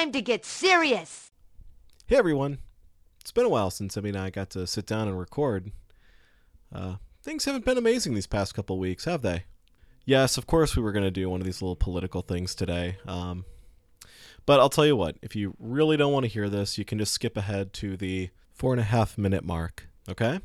time to get serious. Hey everyone. It's been a while since Emmy and I got to sit down and record. Uh, things haven't been amazing these past couple weeks, have they? Yes, of course we were going to do one of these little political things today. Um, but I'll tell you what, if you really don't want to hear this, you can just skip ahead to the four and a half minute mark, okay?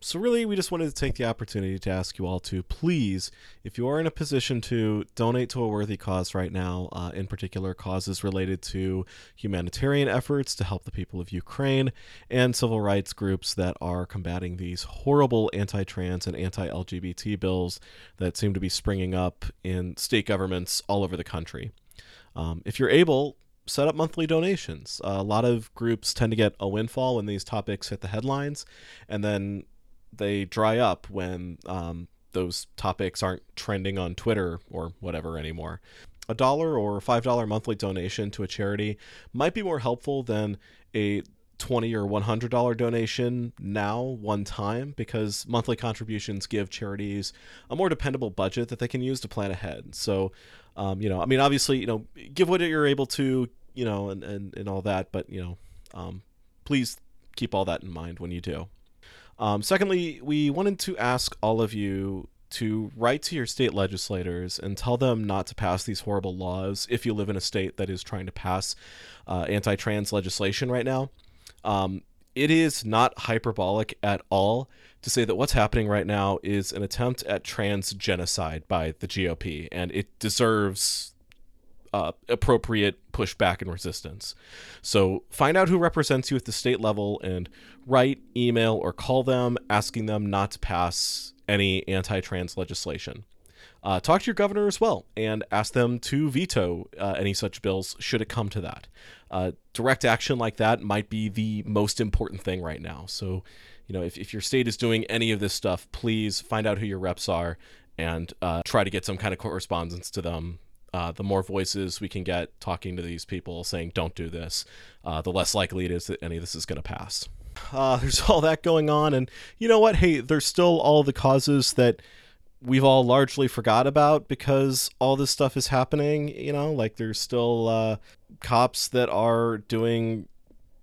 So, really, we just wanted to take the opportunity to ask you all to please, if you are in a position to donate to a worthy cause right now, uh, in particular causes related to humanitarian efforts to help the people of Ukraine and civil rights groups that are combating these horrible anti trans and anti LGBT bills that seem to be springing up in state governments all over the country. Um, if you're able, set up monthly donations. Uh, a lot of groups tend to get a windfall when these topics hit the headlines, and then they dry up when um, those topics aren't trending on Twitter or whatever anymore. A dollar or five dollar monthly donation to a charity might be more helpful than a 20 or 100 dollar donation now one time because monthly contributions give charities a more dependable budget that they can use to plan ahead so um, you know i mean obviously you know give what you're able to you know and and, and all that but you know um, please keep all that in mind when you do um, secondly, we wanted to ask all of you to write to your state legislators and tell them not to pass these horrible laws if you live in a state that is trying to pass uh, anti trans legislation right now. Um, it is not hyperbolic at all to say that what's happening right now is an attempt at trans genocide by the GOP, and it deserves uh, appropriate pushback and resistance. So find out who represents you at the state level and write, email, or call them asking them not to pass any anti trans legislation. Uh, talk to your governor as well and ask them to veto uh, any such bills should it come to that. Uh, direct action like that might be the most important thing right now. So, you know, if, if your state is doing any of this stuff, please find out who your reps are and uh, try to get some kind of correspondence to them uh, the more voices we can get talking to these people saying don't do this, uh, the less likely it is that any of this is going to pass. Uh, there's all that going on, and you know what? Hey, there's still all the causes that we've all largely forgot about because all this stuff is happening. You know, like there's still uh, cops that are doing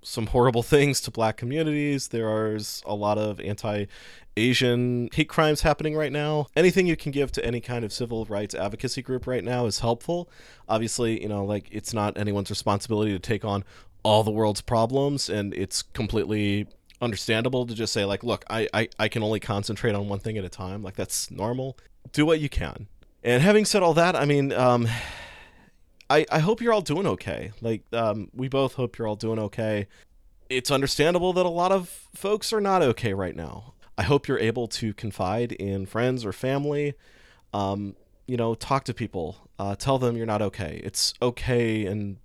some horrible things to black communities. There are a lot of anti Asian hate crimes happening right now. Anything you can give to any kind of civil rights advocacy group right now is helpful. Obviously, you know, like it's not anyone's responsibility to take on all the world's problems, and it's completely understandable to just say, like, look, I, I, I can only concentrate on one thing at a time. Like, that's normal. Do what you can. And having said all that, I mean, um, I, I hope you're all doing okay. Like, um, we both hope you're all doing okay. It's understandable that a lot of folks are not okay right now. I hope you're able to confide in friends or family. Um, you know, talk to people. Uh, tell them you're not okay. It's okay and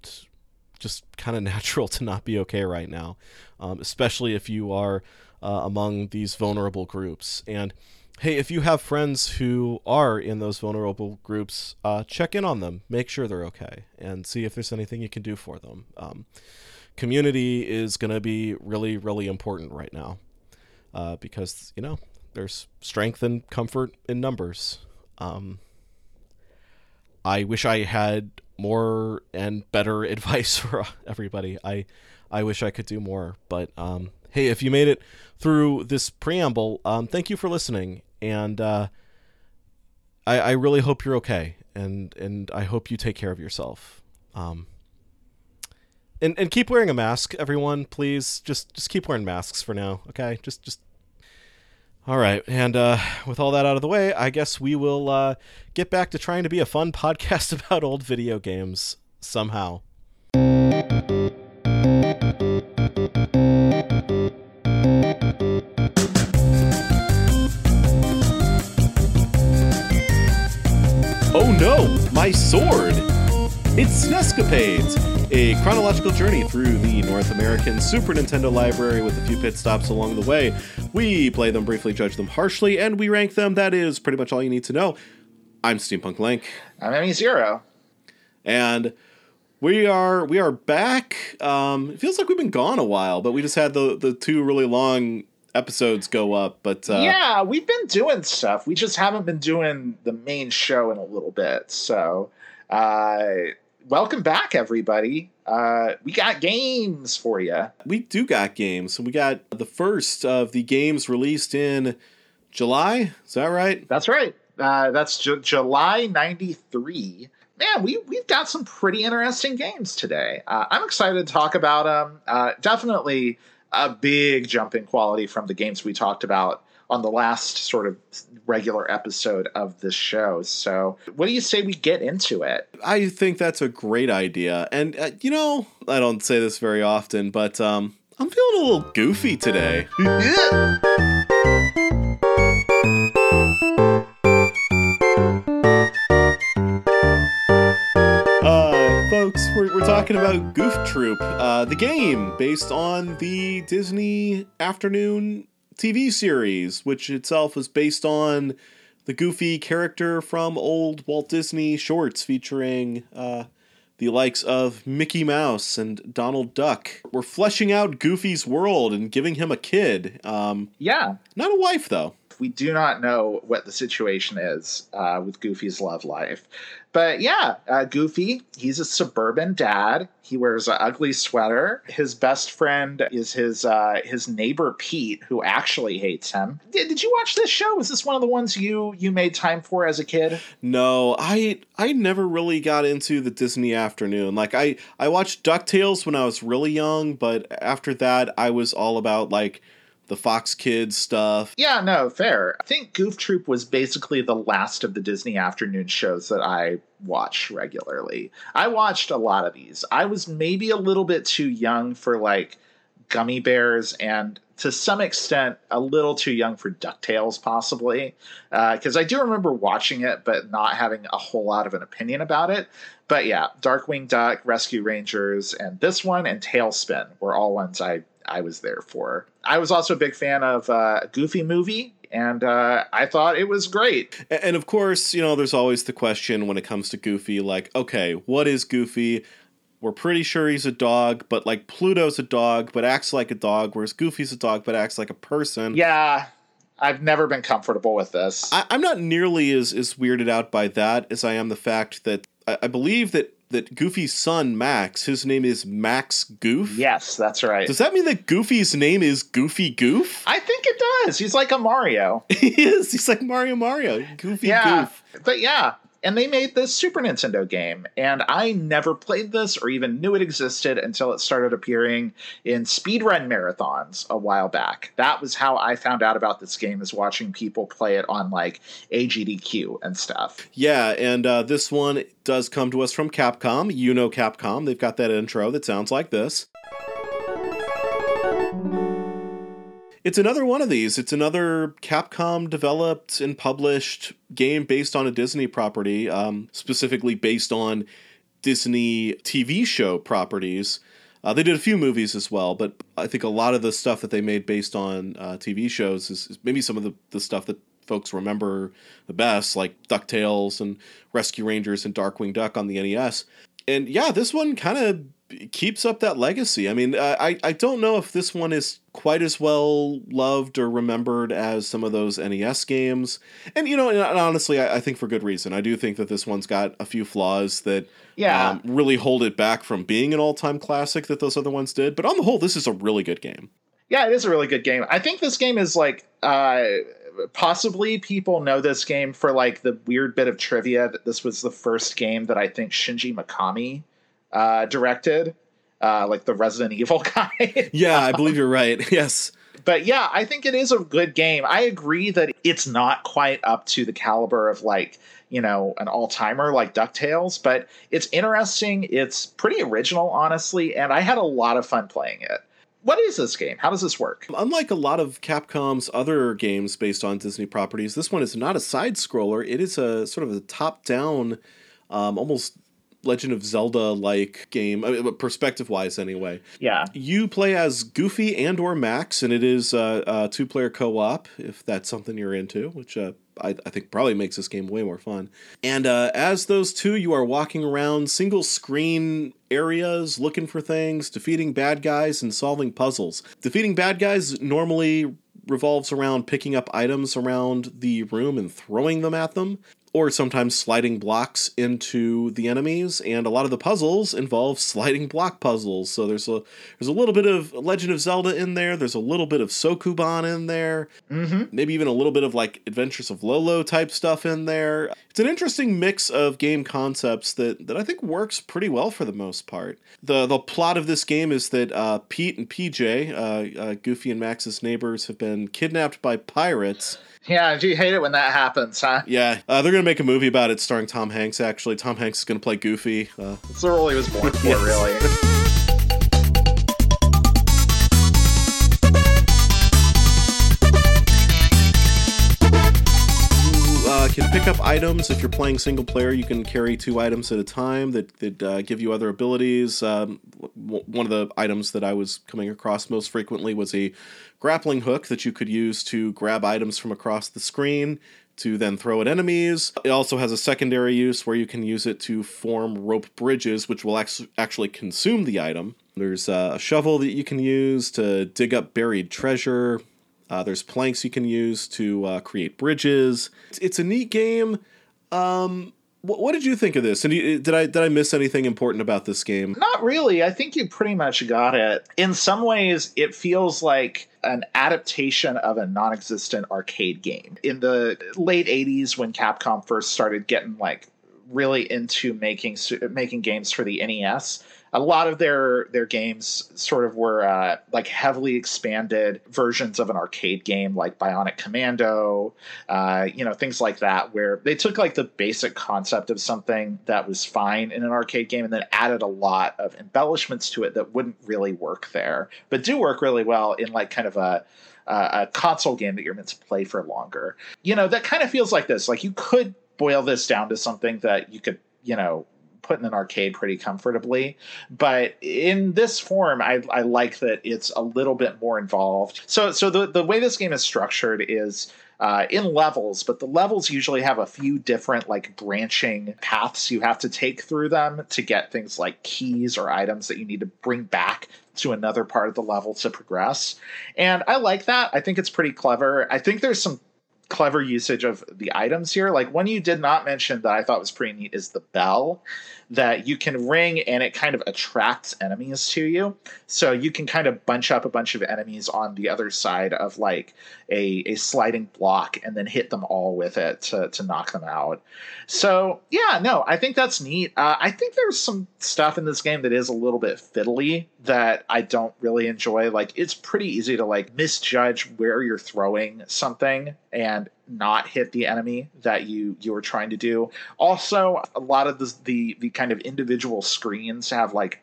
just kind of natural to not be okay right now, um, especially if you are uh, among these vulnerable groups. And hey, if you have friends who are in those vulnerable groups, uh, check in on them, make sure they're okay, and see if there's anything you can do for them. Um, community is going to be really, really important right now uh, because you know there's strength and comfort in numbers. Um, I wish I had more and better advice for everybody. I I wish I could do more, but um, hey, if you made it through this preamble, um, thank you for listening, and uh, I, I really hope you're okay, and and I hope you take care of yourself. Um, and and keep wearing a mask, everyone. Please, just just keep wearing masks for now. Okay, just just all right, and uh, with all that out of the way, I guess we will uh, get back to trying to be a fun podcast about old video games somehow. Oh no, my sword! It's Snescapades! a chronological journey through the North American Super Nintendo library with a few pit stops along the way. We play them briefly, judge them harshly, and we rank them. That is pretty much all you need to know. I'm Steampunk Link. I'm Emmy Zero. And we are we are back. Um, it feels like we've been gone a while, but we just had the the two really long episodes go up. But uh, yeah, we've been doing stuff. We just haven't been doing the main show in a little bit. So uh, welcome back, everybody. Uh, we got games for you. We do got games. We got the first of the games released in July. Is that right? That's right. Uh, that's J- July 93. Man, we, we've got some pretty interesting games today. Uh, I'm excited to talk about them. Uh, definitely a big jump in quality from the games we talked about on the last sort of regular episode of this show. So, what do you say we get into it? I think that's a great idea. And, uh, you know, I don't say this very often, but um, I'm feeling a little goofy today. Uh, folks, we're, we're talking about Goof Troop, uh, the game based on the Disney afternoon TV series, which itself is based on the goofy character from old Walt Disney shorts featuring uh, the likes of Mickey Mouse and Donald Duck. We're fleshing out Goofy's world and giving him a kid. Um, Yeah, not a wife, though. We do not know what the situation is uh, with Goofy's love life. But yeah, uh, Goofy, he's a suburban dad. He wears an ugly sweater. His best friend is his uh, his neighbor Pete, who actually hates him. Did, did you watch this show? Was this one of the ones you you made time for as a kid? No, I I never really got into the Disney afternoon. Like I I watched DuckTales when I was really young, but after that I was all about like the Fox Kids stuff. Yeah, no, fair. I think Goof Troop was basically the last of the Disney afternoon shows that I watch regularly. I watched a lot of these. I was maybe a little bit too young for like Gummi Bears and to some extent a little too young for DuckTales, possibly. Uh, because I do remember watching it, but not having a whole lot of an opinion about it. But yeah, Darkwing Duck, Rescue Rangers, and this one and TaleSpin were all ones I I was there for. I was also a big fan of uh, Goofy Movie, and uh, I thought it was great. And of course, you know, there's always the question when it comes to Goofy like, okay, what is Goofy? We're pretty sure he's a dog, but like Pluto's a dog but acts like a dog, whereas Goofy's a dog but acts like a person. Yeah, I've never been comfortable with this. I, I'm not nearly as, as weirded out by that as I am the fact that I, I believe that, that Goofy's son, Max, his name is Max Goof. yes, that's right. Does that mean that Goofy's name is Goofy Goof? I think it does. He's like a Mario. he is. He's like Mario Mario. Goofy yeah, Goof. but yeah. And they made this Super Nintendo game, and I never played this or even knew it existed until it started appearing in speedrun marathons a while back. That was how I found out about this game, is watching people play it on like AGDQ and stuff. Yeah, and uh, this one does come to us from Capcom. You know Capcom. They've got that intro that sounds like this. It's another one of these. It's another Capcom developed and published game based on a Disney property, um, specifically based on Disney TV show properties. Uh, they did a few movies as well, but I think a lot of the stuff that they made based on uh, TV shows is, is maybe some of the, the stuff that folks remember the best, like DuckTales and Rescue Rangers and Darkwing Duck on the NES. And yeah, this one kind of keeps up that legacy. I mean, I, I don't know if this one is quite as well loved or remembered as some of those NES games. And, you know, and honestly, I, I think for good reason. I do think that this one's got a few flaws that Yeah. um, really hold it back from being an all time classic that those other ones did. But on the whole, this is a really good game. Yeah, it is a really good game. I think this game is like uh possibly people know this game for like the weird bit of trivia that this was the first game that I think Shinji Mikami uh directed. Uh like the Resident Evil guy. Yeah, I believe you're right. Yes. but yeah, I think it is a good game. I agree that it's not quite up to the caliber of like, you know, an all-timer like DuckTales, but it's interesting. It's pretty original, honestly, and I had a lot of fun playing it. What is this game? How does this work? Unlike a lot of Capcom's other games based on Disney properties, this one is not a side scroller. It is a sort of a top down, um, almost Legend of Zelda like game, perspective wise, anyway. Yeah. You play as Goofy and or Max, and it is uh, a two player co op if that's something you're into, which uh, I, I think probably makes this game way more fun. And uh, as those two, you are walking around single screen areas, looking for things, defeating bad guys, and solving puzzles. Defeating bad guys normally revolves around picking up items around the room and throwing them at them. Or sometimes sliding blocks into the enemies and a lot of the puzzles involve sliding block puzzles so there's a there's a little bit of legend of zelda in there there's a little bit of sokoban in there mm-hmm. maybe even a little bit of like adventures of lolo type stuff in there it's an interesting mix of game concepts that that i think works pretty well for the most part the the plot of this game is that uh, pete and pj uh, uh, goofy and max's neighbors have been kidnapped by pirates yeah, do you hate it when that happens, huh? Yeah, uh, they're gonna make a movie about it starring Tom Hanks. Actually, Tom Hanks is gonna play Goofy. Uh, That's the role he was born for, Yes. really. you uh, can pick up items if you're playing single player. You can carry two items at a time that that uh, give you other abilities. Um, w- one of the items that I was coming across most frequently was a grappling hook that you could use to grab items from across the screen to then throw at enemies. It also has a secondary use where you can use it to form rope bridges, which will act- actually consume the item. There's uh, a shovel that you can use to dig up buried treasure. Uh, there's planks you can use to uh, create bridges. It's, it's a neat game. Um, what did you think of this? And you, eh, did I did I miss anything important about this game? Not really. I think you pretty much got it. In some ways, it feels like an adaptation of a non existent arcade game. In the late 80s, when Capcom first started getting like really into making making games for the NES, a lot of their their games sort of were uh, like heavily expanded versions of an arcade game like bionic commando uh, you know things like that where they took like the basic concept of something that was fine in an arcade game and then added a lot of embellishments to it that wouldn't really work there but do work really well in like kind of a a console game that you're meant to play for longer. You know that kind of feels like this like you could boil this down to something that you could you know put in an arcade pretty comfortably. But in this form, I, I like that it's a little bit more involved. So so the, the way this game is structured is uh, in levels, but the levels usually have a few different like branching paths you have to take through them to get things like keys or items that you need to bring back to another part of the level to progress. And I like that. I think it's pretty clever. I think there's some clever usage of the items here. Like one you did not mention that I thought was pretty neat is the bell that you can ring and it kind of attracts enemies to you. So you can kind of bunch up a bunch of enemies on the other side of like a, a sliding block and then hit them all with it to, to knock them out. So yeah, no, I think that's neat. Uh, I think there's some stuff in this game that is a little bit fiddly that I don't really enjoy. Like it's pretty easy to like misjudge where you're throwing something and not hit the enemy that you you were trying to do. Also, a lot of the the, the kind of individual screens have like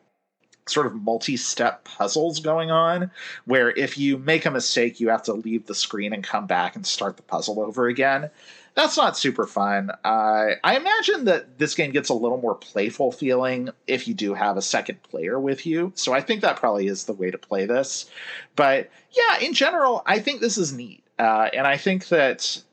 sort of multi-step puzzles going on where if you make a mistake you have to leave the screen and come back and start the puzzle over again. That's not super fun. Uh, i imagine that this game gets a little more playful feeling if you do have a second player with you so i think that probably is the way to play this. But yeah in general i think this is neat. Uh, and i think that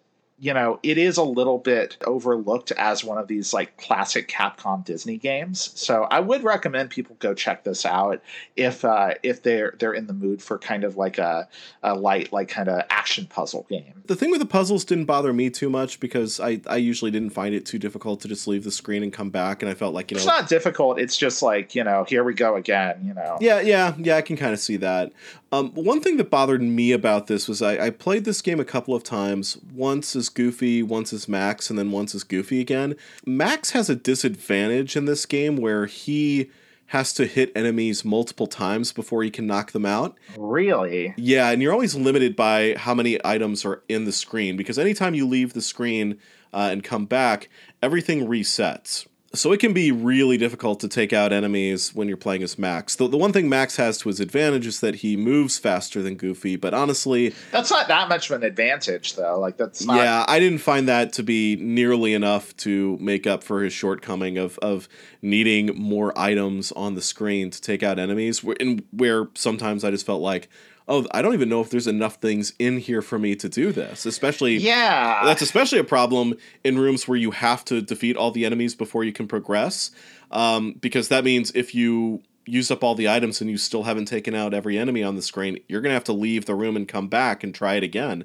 you know, it is a little bit overlooked as one of these like classic Capcom Disney games. So I would recommend people go check this out if uh, if they're they're in the mood for kind of like a, a light like kind of action puzzle game. The thing with the puzzles didn't bother me too much because I, I usually didn't find it too difficult to just leave the screen and come back, and I felt like you know It's not difficult. It's just like you know, here we go again. You know. Yeah, yeah, yeah. I can kind of see that. Um, one thing that bothered me about this was I, I played this game a couple of times. Once as Goofy, once as Max, and then once as Goofy again. Max has a disadvantage in this game where he has to hit enemies multiple times before he can knock them out. Really? Yeah, and you're always limited by how many items are in the screen because anytime you leave the screen uh, and come back, everything resets. So it can be really difficult to take out enemies when you're playing as Max. The, the one thing Max has to his advantage is that he moves faster than Goofy, but honestly, That's not that much of an advantage, though. Like that's not. yeah, I didn't find that to be nearly enough to make up for his shortcoming of of needing more items on the screen to take out enemies. Where, and where sometimes I just felt like, oh, I don't even know if there's enough things in here for me to do this. Especially, Yeah. that's especially a problem in rooms where you have to defeat all the enemies before you can progress, um, because that means if you use up all the items and you still haven't taken out every enemy on the screen, you're gonna have to leave the room and come back and try it again.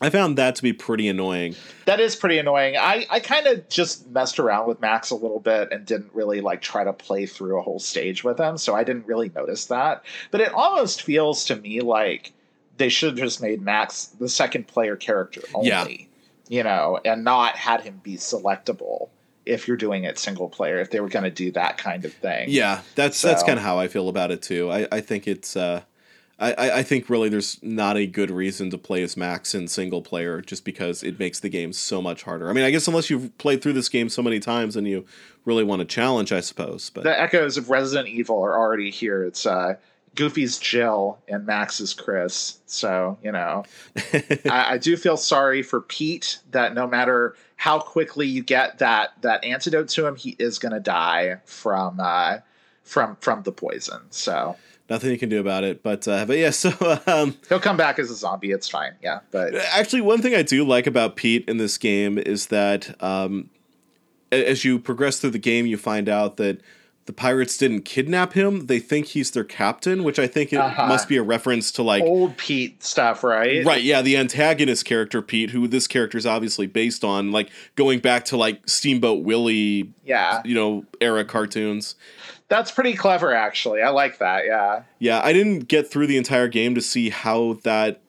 I found that to be pretty annoying. That is pretty annoying. I, I kind of just messed around with Max a little bit and didn't really like try to play through a whole stage with him, so I didn't really notice that. But it almost feels to me like they should have just made Max the second player character only, Yeah. you know, and not had him be selectable if you're doing it single player. If they were going to do that kind of thing, Yeah, that's that's kind of how I feel about it too. I, I think it's uh, I, I think really there's not a good reason to play as Max in single player just because it makes the game so much harder. I mean, I guess unless you've played through this game so many times and you really want a challenge, I suppose. But the echoes of Resident Evil are already here. It's uh, Goofy's Jill and Max's Chris. So you know, I, I do feel sorry for Pete that no matter how quickly you get that that antidote to him, he is going to die from uh, from from the poison. So nothing you can do about it. But uh, but yeah, so um, he'll come back as a zombie. It's fine. Yeah, but Actually, one thing I do like about Pete in this game is that um, as you progress through the game, you find out that the pirates didn't kidnap him. They think he's their captain, which I think it Uh-huh. must be a reference to like. old Pete stuff, right? Right, yeah, the antagonist character Pete, who this character is obviously based on, like going back to like Steamboat Willie, Yeah, you know, era cartoons. That's pretty clever. Actually, I like that. Yeah. Yeah, I didn't get through the entire game to see how that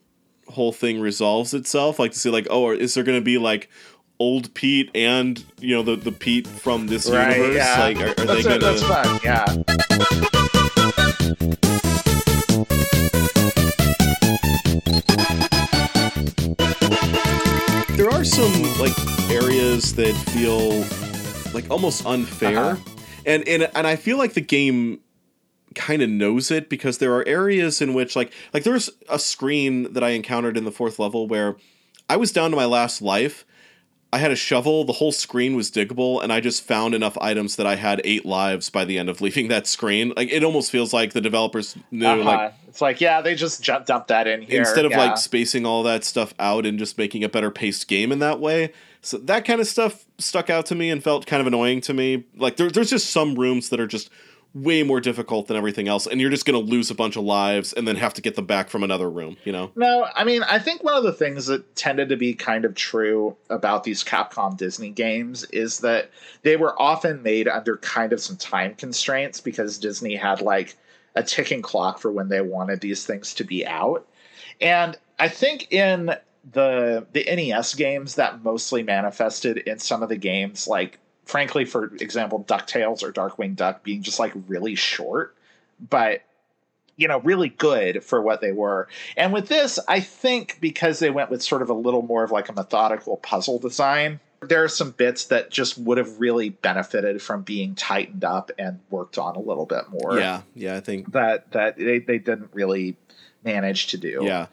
whole thing resolves itself. Like to see, like, oh, is there going to be like old Pete and you know the the Pete from this Right. universe? Yeah. Like, are, are they that's, going that's fun. Yeah. There are some like areas that feel like almost unfair, Uh-huh. And and and I feel like the game kind of knows it because there are areas in which like like there's a screen that I encountered in the fourth level where I was down to my last life. I had a shovel, the whole screen was diggable, and I just found enough items that I had eight lives by the end of leaving that screen. Like it almost feels like the developers knew Uh-huh. like it's like yeah, they just ju- dumped that in here instead of yeah. like spacing all that stuff out and just making a better paced game in that way. So that kind of stuff stuck out to me and felt kind of annoying to me. Like there, there's just some rooms that are just way more difficult than everything else, and you're just gonna lose a bunch of lives and then have to get them back from another room. You know? No, I mean, I think one of the things that tended to be kind of true about these Capcom Disney games is that they were often made under kind of some time constraints because Disney had like a ticking clock for when they wanted these things to be out. And I think in the the NES games that mostly manifested in some of the games like frankly for example DuckTales or Darkwing Duck being just like really short but you know really good for what they were and with this, I think because they went with sort of a little more of like a methodical puzzle design, there are some bits that just would have really benefited from being tightened up and worked on a little bit more. Yeah, yeah. I think That that they, they didn't really manage to do. yeah.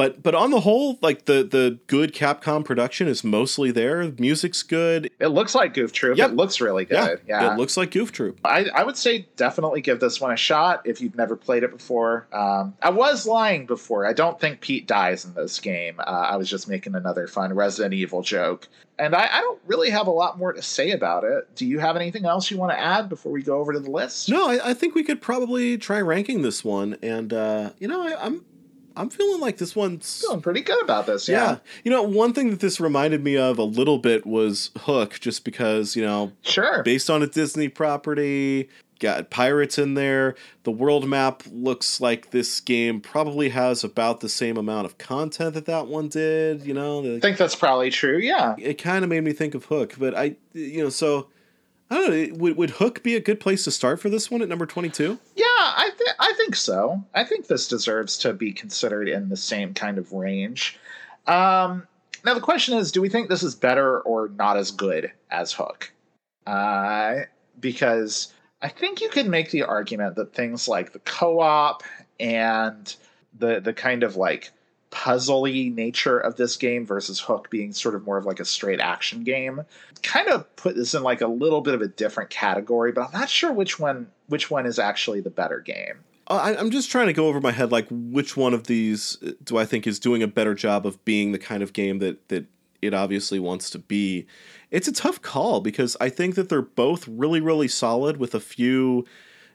But but on the whole, like the the good Capcom production is mostly there. Music's good. It looks like Goof Troop. Yep. It looks really good. Yeah. It looks like Goof Troop. I, I would say definitely give this one a shot if you've never played it before. Um, I was lying before. I don't think Pete dies in this game. Uh, I was just making another fun Resident Evil joke. And I, I don't really have a lot more to say about it. Do you have anything else you want to add before we go over to the list? No, I, I think we could probably try ranking this one, and uh, you know, I, I'm I'm feeling like this one's Feeling pretty good about this. yeah. Yeah. You know, one thing that this reminded me of a little bit was Hook, just because you know, Sure. based on a Disney property, got pirates in there. The world map looks like this game probably has about the same amount of content that that one did. You know, I think that's probably true. Yeah. it kind of made me think of Hook, but I, you know, so. I don't know. Would, would Hook be a good place to start for this one at number 22? Yeah, I I think so. I think this deserves to be considered in the same kind of range. Um, now the question is, do we think this is better or not as good as Hook? Uh, because I think you could make the argument that things like the co-op and the the kind of like puzzly nature of this game versus Hook being sort of more of like a straight action game kind of put this in like a little bit of a different category, but I'm not sure which one which one is actually the better game. Uh, I, I'm just trying to go over my head, like which one of these uh, do I think is doing a better job of being the kind of game that that it obviously wants to be. It's a tough call because I think that they're both really, really solid with a few,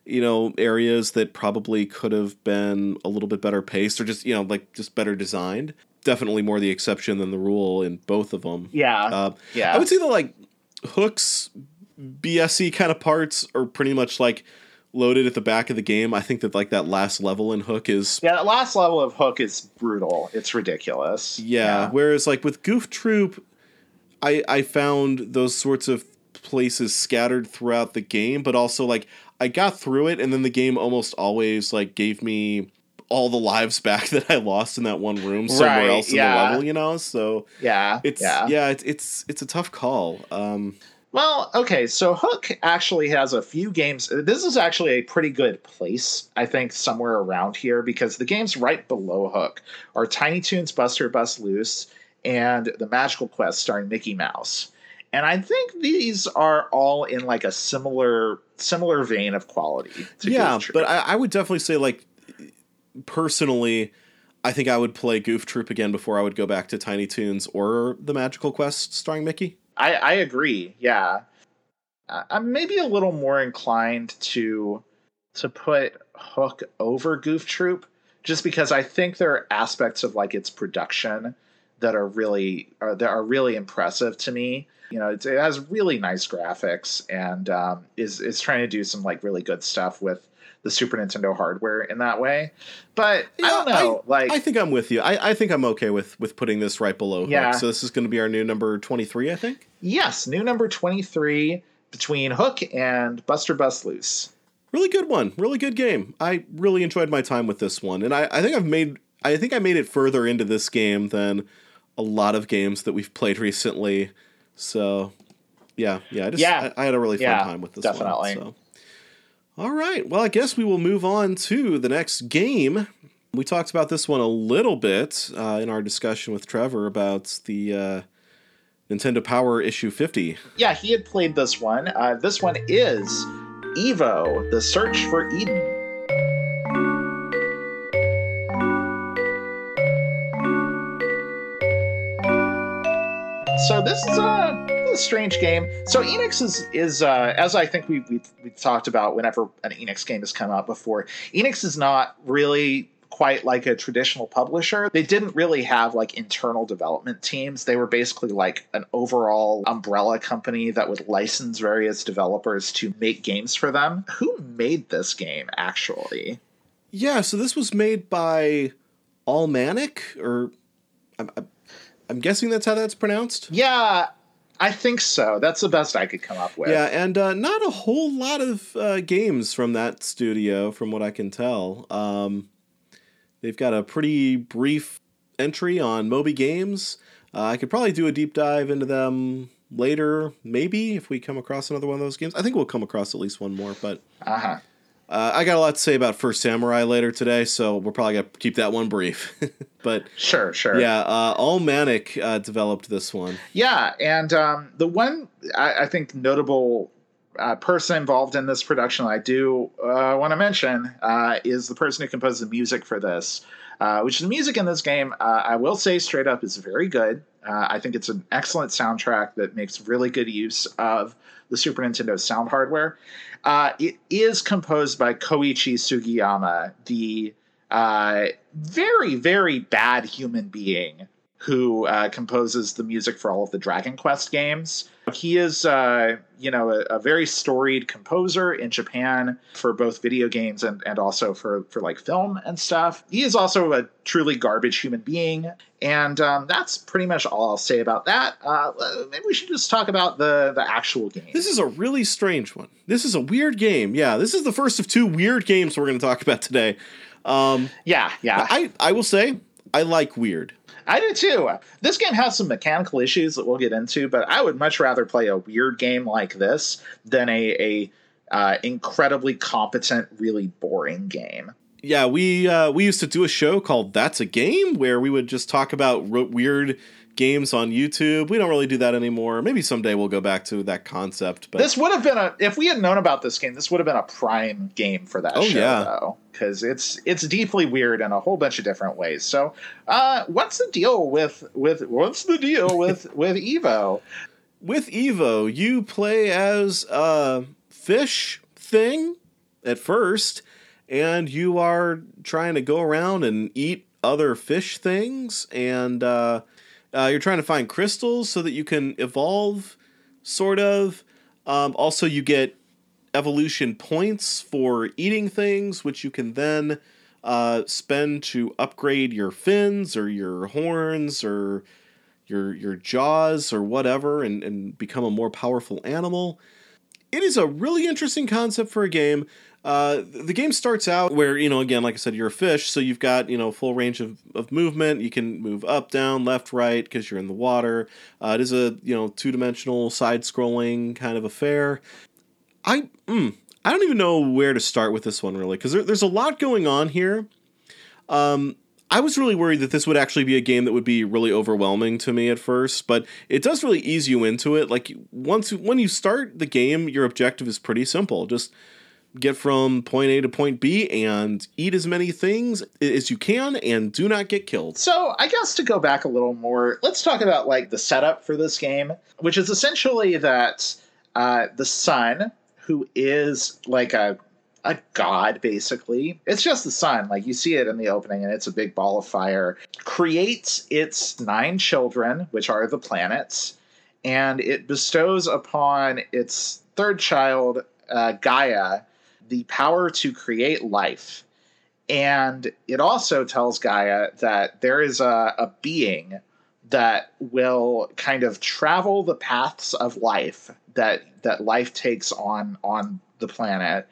you know, areas that probably could have been a little bit better paced or just you know like just better designed. definitely more the exception than the rule in both of them. Yeah, Uh, yeah. I would say that like hooks BSE kind of parts are pretty much like loaded at the back of the game. I think that like that last level in Hook is yeah, that last level of Hook is brutal. It's ridiculous. yeah. Whereas like with Goof Troop, I I found those sorts of places scattered throughout the game, but also like I got through it and then the game almost always like gave me all the lives back that I lost in that one room somewhere Right, else in yeah. the level, you know? So yeah, it's yeah. yeah, it's it's it's a tough call. Um Well, okay, so Hook actually has a few games. This is actually a pretty good place, I think, somewhere around here because the games right below Hook are Tiny Toons Buster Bust Loose and The Magical Quest starring Mickey Mouse. And I think these are all in like a similar similar vein of quality. To yeah, but I, I would definitely say like personally, I think I would play Goof Troop again before I would go back to Tiny Toons or the Magical Quest starring Mickey. I, I agree. Yeah, I'm maybe a little more inclined to to put Hook over Goof Troop, just because I think there are aspects of like its production that are really are, that are really impressive to me. You know, it's, it has really nice graphics and um, is is trying to do some like really good stuff with the Super Nintendo hardware in that way. But I don't Yeah, know, like I think I'm with you. I, I think I'm okay with with putting this right below Hook. Yeah. So this is going to be our new number 23, I think. yes, new number twenty three between Hook and Buster Bust Loose. Really good one. Really good game. I really enjoyed my time with this one, and I, I think I've made I think I made it further into this game than a lot of games that we've played recently. So, yeah, yeah. I just Yeah. I, I had a really fun Yeah, time with this definitely. one. So, all right. Well, I guess we will move on to the next game. We talked about this one a little bit uh, in our discussion with Trevor about the uh, Nintendo Power Issue 50. Yeah, he had played this one. Uh, this one is Evo: The Search for Eden. So this is a, a strange game. So Enix is is uh, as I think we we we talked about whenever an Enix game has come out before. Enix is not really quite like a traditional publisher. They didn't really have like internal development teams. They were basically like an overall umbrella company that would license various developers to make games for them. Who made this game actually? Yeah, so this was made by Almanic, or I'm, I'm- I'm guessing that's how that's pronounced. Yeah, I think so. That's the best I could come up with. Yeah, and uh, not a whole lot of uh, games from that studio, from what I can tell. Um, they've got a pretty brief entry on Moby Games. Uh, I could probably do a deep dive into them later, maybe if we come across another one of those games. I think we'll come across at least one more, but Uh-huh. Uh, I got a lot to say about First Samurai later today, so we're probably gonna keep that one brief. but Sure, sure. yeah, uh, Almanic uh, developed this one. Yeah, and um, the one I, I think notable uh, person involved in this production I do uh, want to mention uh, is the person who composed the music for this. Uh, which the music in this game, uh, I will say straight up, is very good. Uh, I think it's an excellent soundtrack that makes really good use of the Super Nintendo sound hardware. Uh, it is composed by Koichi Sugiyama, the uh, very, very bad human being who uh, composes the music for all of the Dragon Quest games. He is, uh, you know, a, a very storied composer in Japan for both video games and, and also for, for like film and stuff. He is also a truly garbage human being. And um, that's pretty much all I'll say about that. Uh, maybe we should just talk about the, the actual game. This is a really strange one. This is a weird game. Yeah, this is the first of two weird games we're going to talk about today. Um, yeah, yeah. I I will say I like weird. I do too. This game has some mechanical issues that we'll get into, but I would much rather play a weird game like this than a a uh, incredibly competent, really boring game. Yeah, we uh, we used to do a show called That's a Game where we would just talk about weird games on YouTube. We don't really do that anymore. Maybe someday we'll go back to that concept. But This would have been a if we had known about this game, this would have been a prime game for that Oh, show, yeah. though, because it's it's deeply weird in a whole bunch of different ways. So, uh, what's the deal with with what's the deal with with Evo? with Evo, you play as a fish thing at first, and you are trying to go around and eat other fish things, and uh, uh, you're trying to find crystals so that you can evolve, sort of. Um, also, you get evolution points for eating things, which you can then uh, spend to upgrade your fins or your horns or your your jaws or whatever, and, and become a more powerful animal. It is a really interesting concept for a game. Uh, the game starts out where you know again like i said you're a fish so you've got you know full range of, of movement you can move up down left right because you're in the water uh, it is a you know two-dimensional side scrolling kind of affair i mm, i don't even know where to start with this one really because there, there's a lot going on here um, I was really worried that this would actually be a game that would be really overwhelming to me at first, but it does really ease you into it. Like once when you start the game, your objective is pretty simple. Just get from point A to point B and eat as many things as you can and do not get killed. So, I guess to go back a little more, let's talk about like the setup for this game, which is essentially that uh, the sun, who is like a a god basically it's just the sun like you see it in the opening and it's a big ball of fire creates its nine children which are the planets and it bestows upon its third child uh, gaia the power to create life. And it also tells Gaia that there is a, a being that will kind of travel the paths of life that that life takes on on the planet.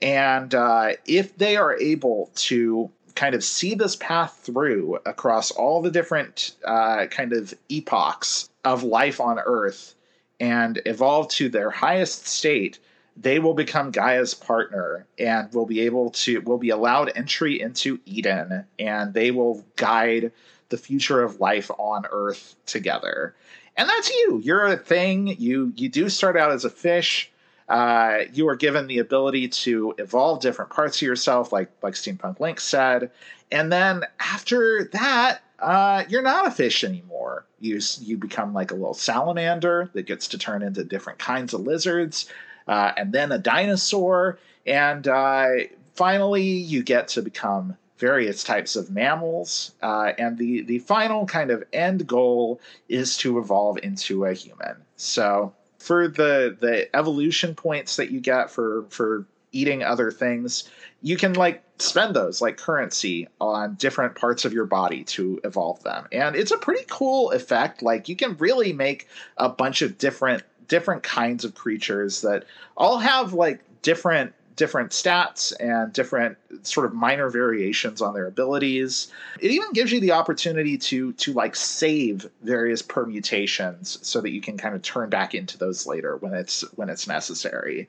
And uh, if they are able to kind of see this path through across all the different uh, kind of epochs of life on Earth and evolve to their highest state, they will become Gaia's partner and will be able to will be allowed entry into Eden and they will guide the future of life on Earth together. And that's you. You're a thing. You you do start out as a fish. Uh, you are given the ability to evolve different parts of yourself, like like Steampunk Link said. And then after that, uh, you're not a fish anymore. You you become like a little salamander that gets to turn into different kinds of lizards uh, and then a dinosaur, and uh, finally you get to become various types of mammals. Uh, and the the final kind of end goal is to evolve into a human. So for the the evolution points that you get for for eating other things, you can like spend those like currency on different parts of your body to evolve them. And it's a pretty cool effect. Like you can really make a bunch of different different kinds of creatures that all have like different different stats and different sort of minor variations on their abilities. It even gives you the opportunity to to like save various permutations so that you can kind of turn back into those later when it's when it's necessary.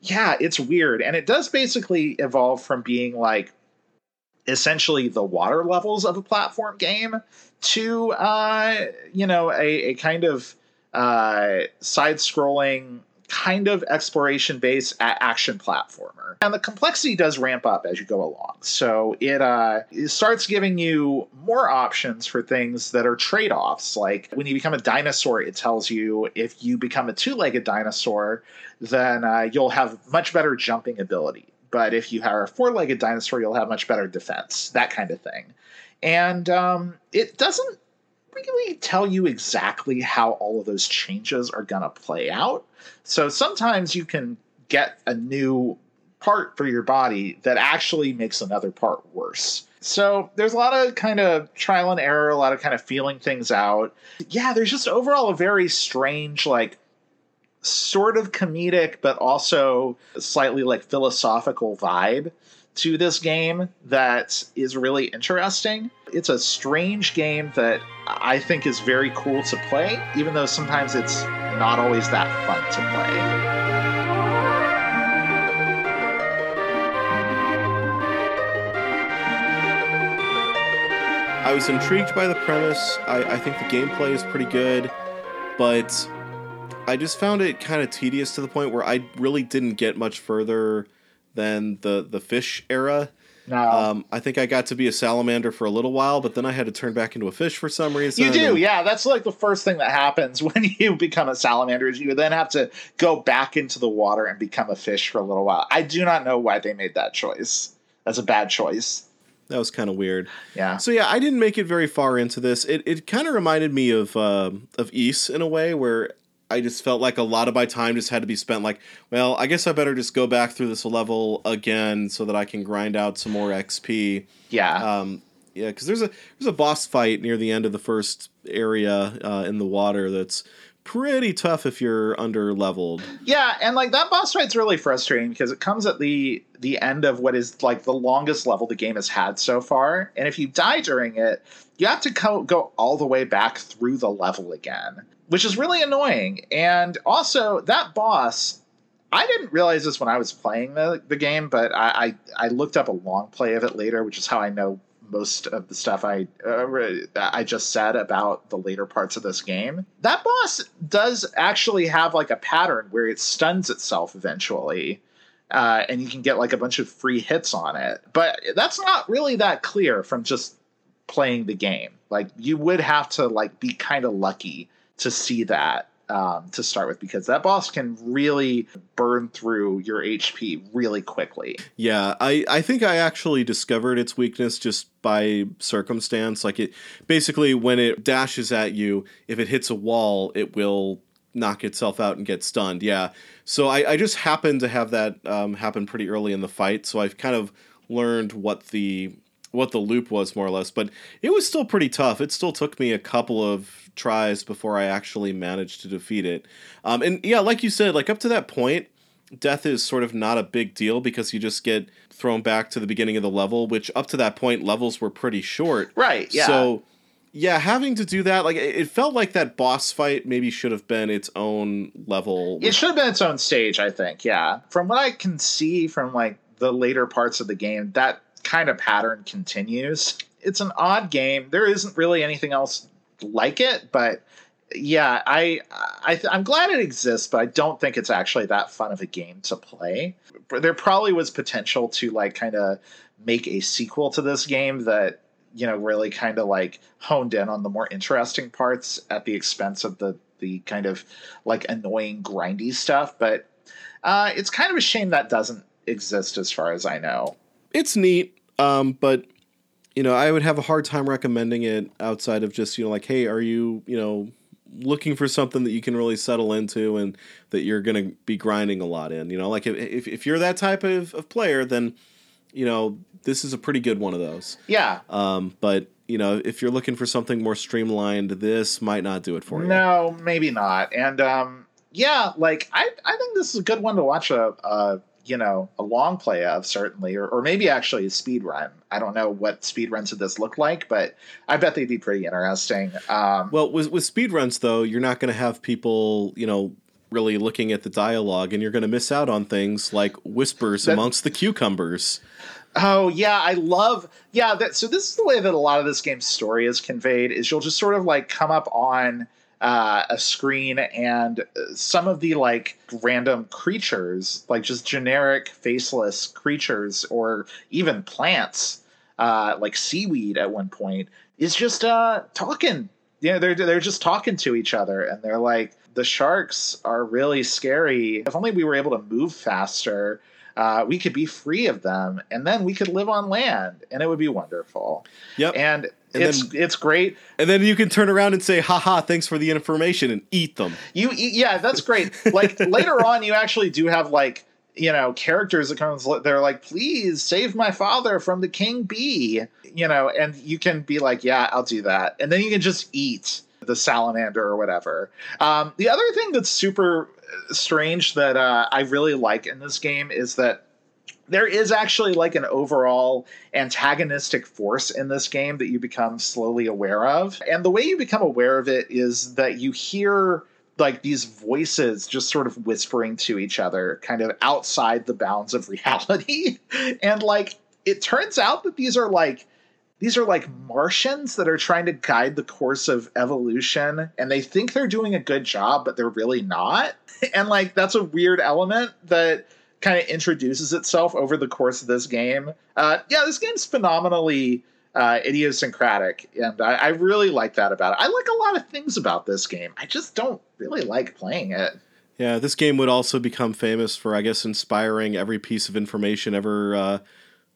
Yeah, it's weird and it does basically evolve from being like essentially the water levels of a platform game to uh you know a, a kind of uh, side scrolling kind of exploration based action platformer. And the complexity does ramp up as you go along. So it, uh, it starts giving you more options for things that are trade offs. Like when you become a dinosaur, it tells you if you become a two legged dinosaur, then uh, you'll have much better jumping ability. But if you are a four legged dinosaur, you'll have much better defense, that kind of thing. And um, it doesn't really tell you exactly how all of those changes are going to play out. So sometimes you can get a new part for your body that actually makes another part worse. So there's a lot of kind of trial and error, a lot of kind of feeling things out. Yeah, there's just overall a very strange, like, sort of comedic, but also slightly like philosophical vibe to this game that is really interesting. It's a strange game that I think is very cool to play, even though sometimes it's not always that fun to play. I was intrigued by the premise. I, I think the gameplay is pretty good, but I just found it kind of tedious to the point where I really didn't get much further than the the fish era. No. Um, I think I got to be a salamander for a little while, but then I had to turn back into a fish for some reason. You do, yeah. That's like the first thing that happens when you become a salamander is you then have to go back into the water and become a fish for a little while. I do not know why they made that choice. That's a bad choice. that was kind of weird. Yeah. So yeah, I didn't make it very far into this. It it kind of reminded me of uh, of Ys in a way where I just felt like a lot of my time just had to be spent like, well, I guess I better just go back through this level again so that I can grind out some more XP. Yeah. Um, yeah, because there's a there's a boss fight near the end of the first area uh, in the water that's pretty tough if you're under leveled. Yeah, and like that boss fight's really frustrating because it comes at the the end of what is like the longest level the game has had so far, and if you die during it, you have to co- go all the way back through the level again, which is really annoying. And also, that boss, I didn't realize this when I was playing the, the game, but I, I I looked up a long play of it later, which is how I know most of the stuff I uh, I just said about the later parts of this game. That boss does actually have like a pattern where it stuns itself eventually. Uh, and you can get like a bunch of free hits on it. But that's not really that clear from just playing the game. Like you would have to like be kind of lucky to see that um, to start with because that boss can really burn through your HP really quickly. Yeah, I, I think I actually discovered its weakness just by circumstance. Like it basically when it dashes at you, if it hits a wall, it will knock itself out and get stunned. Yeah. So I, I just happened to have that um, happen pretty early in the fight. So I've kind of learned what the what the loop was more or less, but it was still pretty tough. It still took me a couple of tries before I actually managed to defeat it. Um, and yeah, like you said, like up to that point, death is sort of not a big deal because you just get thrown back to the beginning of the level, which up to that point levels were pretty short. Right. Yeah. So yeah, having to do that, like it felt like that boss fight maybe should have been its own level. It should have been its own stage, I think. Yeah. From what I can see from like the later parts of the game, that kind of pattern continues. It's an odd game. There isn't really anything else like it, but yeah, I, I I'm glad it exists, but I don't think it's actually that fun of a game to play. There probably was potential to like kind of make a sequel to this game that you know really kind of like honed in on the more interesting parts at the expense of the the kind of like annoying grindy stuff. But uh, it's kind of a shame that doesn't exist as far as I know. It's neat, um, but you know, I would have a hard time recommending it outside of just, you know, like, hey, are you, you know, looking for something that you can really settle into and that you're going to be grinding a lot in? You know, like if, if you're that type of, of player, then, you know, this is a pretty good one of those. Yeah. Um, but, you know, if you're looking for something more streamlined, this might not do it for you. No, maybe not. And, um, yeah, like I, I think this is a good one to watch a, a you know a long play of certainly or, or maybe actually a speed run. I don't know what speed runs of this look like but i bet they'd be pretty interesting. Um, well with, with speed runs though you're not going to have people you know really looking at the dialogue and you're going to miss out on things like whispers that, amongst the cucumbers. Oh yeah i love yeah that so this is the way that a lot of this game's story is conveyed is you'll just sort of like come up on uh, a screen and some of the like random creatures, like just generic faceless creatures or even plants, uh, like seaweed at one point, is just uh, talking. You know, they're they're just talking to each other, and they're like, the sharks are really scary. If only we were able to move faster. Uh, we could be free of them, and then we could live on land, and it would be wonderful. Yep. And and it's then, it's great. And then you can turn around and say, "Haha, thanks for the information," and eat them. You eat, yeah, that's great. Like later on, you actually do have like you know characters that comes. They're like, "Please save my father from the king bee," you know, and you can be like, "Yeah, I'll do that," and then you can just eat the salamander or whatever. Um, the other thing that's super strange that uh, I really like in this game is that there is actually like an overall antagonistic force in this game that you become slowly aware of. And the way you become aware of it is that you hear like these voices just sort of whispering to each other, kind of outside the bounds of reality. and like it turns out that these are like these are like Martians that are trying to guide the course of evolution, and they think they're doing a good job, but they're really not. And like that's a weird element that kind of introduces itself over the course of this game. Uh, yeah, this game's phenomenally uh, idiosyncratic, and I, I really like that about it. I like a lot of things about this game. I just don't really like playing it. Yeah, this game would also become famous for, I guess, inspiring every piece of information ever uh,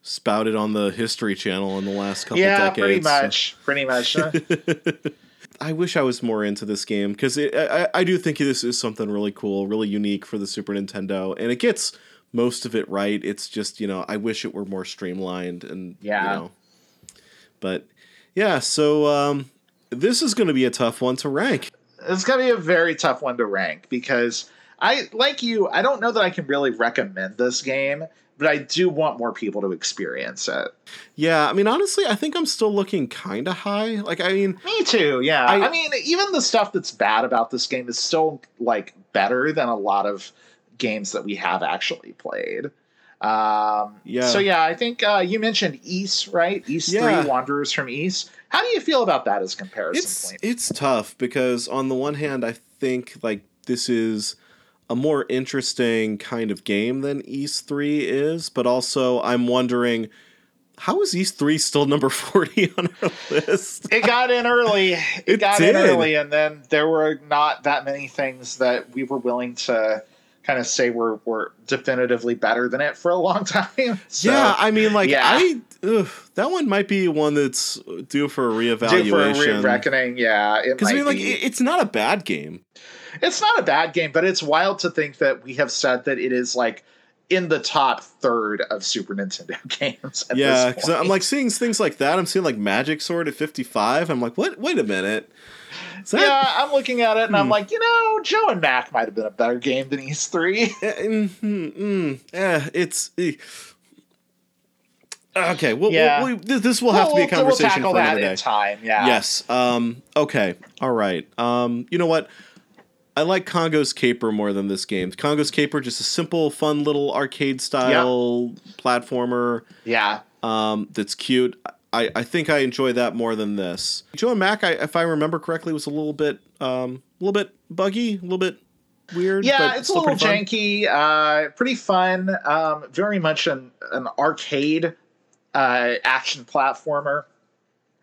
spouted on the History Channel in the last couple yeah, decades. pretty much, pretty much. I wish I was more into this game because I, I do think this is something really cool, really unique for the Super Nintendo, and it gets most of it right. It's just you know I wish it were more streamlined and Yeah. you know, but yeah. So um, this is going to be a tough one to rank. it's gonna be a very tough one to rank because I like you. I don't know that I can really recommend this game, but I do want more people to experience it. Yeah, I mean honestly, I think I'm still looking kind of high. Like I mean, Me too. Yeah. I- I, mean, even the stuff that's bad about this game is still like better than a lot of games that we have actually played. Um, Yeah. So yeah, I think uh, you mentioned Ys, right? Ys Yeah. Three Wanderers from Ys. How do you feel about that as a comparison it's point? it's tough because on the one hand, I think like this is a more interesting kind of game than Ys Three is, but also I'm wondering how is Ys Three still number forty on our list? it got in early. It, It got did. in early, and then there were not that many things that we were willing to kind of say we're we're definitively better than it for a long time. So, yeah, I mean, like yeah. I ugh, that one might be one that's due for a reevaluation. due for a re-reckoning. Yeah, Because I mean, like it- it's not a bad game. it's not a bad game, but it's wild to think that we have said that it is like in the top third of Super Nintendo games. At yeah, because I'm like seeing things like that. I'm seeing like Magic Sword at 55. I'm like, what? Wait a minute. That, yeah, I'm looking at it and I'm Hmm. like, you know, Joe and Mac might have been a better game than Ys Three. Eh, mm, mm, mm, eh, it's. eh. Okay, well, Yeah. we'll, we- this will have to be a We'll- we'll conversation tackle for that another day. in time. Yeah. Yes. Um. Okay. All right. Um. You know what? I like Congo's Caper more than this game. Congo's Caper just a simple, fun little arcade style platformer. Yeah. Um. That's cute. I, I think I enjoy that more than this. Joe and Mac, I, if I remember correctly, was a little bit um a little bit buggy, a little bit weird. Yeah, but it's a little janky, uh, pretty fun. Um, very much an an arcade uh, action platformer,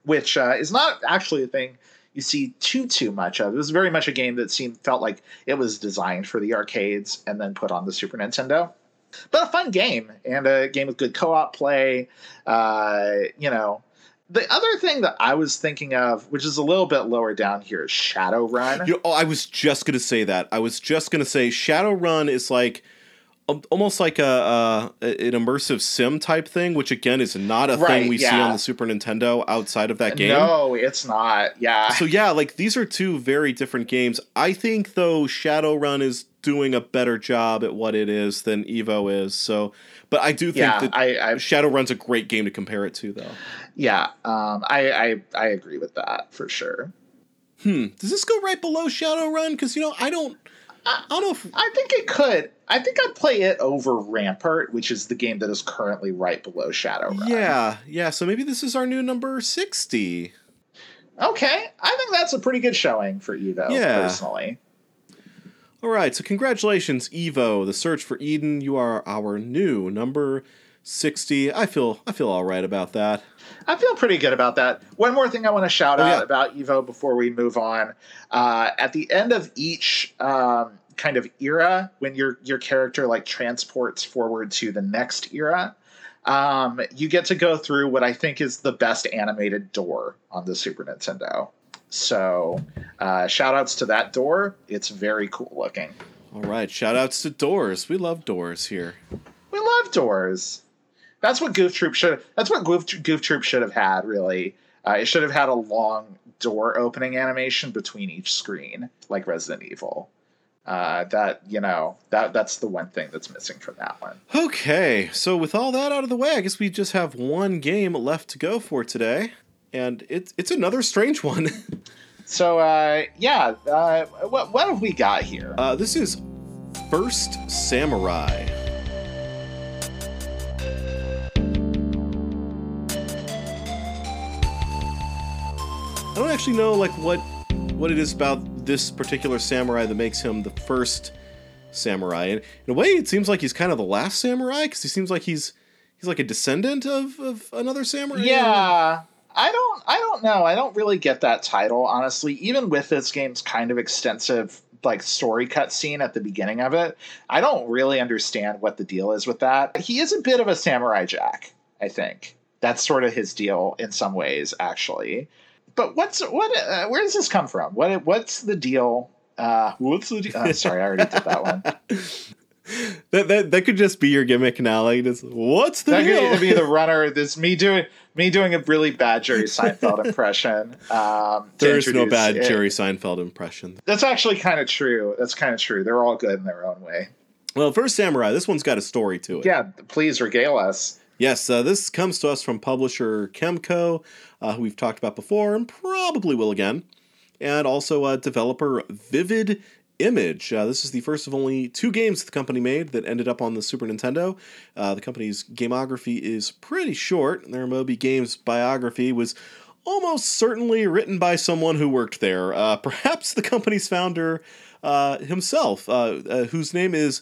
which uh, is not actually a thing you see too too much of. It was very much a game that seemed felt like it was designed for the arcades and then put on the Super Nintendo. But a fun game and a game with good co-op play. Uh, you know, the other thing that I was thinking of, which is a little bit lower down here, is Shadowrun. You oh, I was just gonna say that. I was just gonna say Shadowrun is like almost like a, uh, an immersive sim type thing, which again is not a Right, thing we see on the Super Nintendo outside of that game. No, it's not. Yeah. So yeah, like these are two very different games. I think though Shadowrun is doing a better job at what it is than Evo is. So, but I do think yeah, that I, I Shadowrun's a great game to compare it to, though. yeah, um, I, I I agree with that for sure. Hmm. Does this go right below Shadowrun? Because you know, I don't. I don't know if I think it could. I think I'd play it over Rampart, which is the game that is currently right below Shadowrun. Yeah, yeah. So maybe this is our new number sixty. Okay, I think that's a pretty good showing for Evo. Yeah. Personally, All right. So congratulations, Evo. The Search for Eden. You are our new number sixty. I feel. I feel all right about that. I feel pretty good about that. One more thing I want to shout Oh, out yeah. about Evo before we move on. Uh, at the end of each um, kind of era, when your your character like transports forward to the next era, um, you get to go through what I think is the best animated door on the Super Nintendo. So, uh, shout outs to that door. It's very cool looking. All right. Shout outs to doors. We love doors here. We love doors. That's what Goof Troop should. That's what Goof, Goof Troop should have had. Really, uh, it should have had a long door opening animation between each screen, like Resident Evil. Uh, that you know that that's the one thing that's missing from that one. Okay, so with all that out of the way, I guess we just have one game left to go for today, and it's it's another strange one. So uh, yeah, uh, what what have we got here? uh, this is First Samurai. I don't actually know like what what it is about this particular samurai that makes him the first samurai. And in a way, it seems like he's kind of the last samurai because he seems like he's he's like a descendant of, of another samurai. Yeah, I don't I don't know. I don't really get that title honestly. Even with this game's kind of extensive like story cutscene at the beginning of it, I don't really understand what the deal is with that. He is a bit of a samurai jack. I think that's sort of his deal in some ways, actually. But what's what? Uh, where does this come from? What what's the deal? Uh, what's the deal? Oh, sorry, I already did that one. that, that that could just be your gimmick now. Like, just, what's the that deal? could be the runner. This me doing me doing a really bad Jerry Seinfeld impression. Um, There's no bad it. Jerry Seinfeld impression. That's actually kind of true. That's kind of true. They're all good in their own way. Well, first Samurai, this one's got a story to it. Yeah, please regale us. Yes, uh, this comes to us from publisher Kemco, uh, who we've talked about before and probably will again, and also uh, developer Vivid Image. Uh, this is the first of only two games the company made that ended up on the Super Nintendo. Uh, the company's gamography is pretty short. Their Moby Games biography was almost certainly written by someone who worked there, uh, perhaps the company's founder himself, whose name is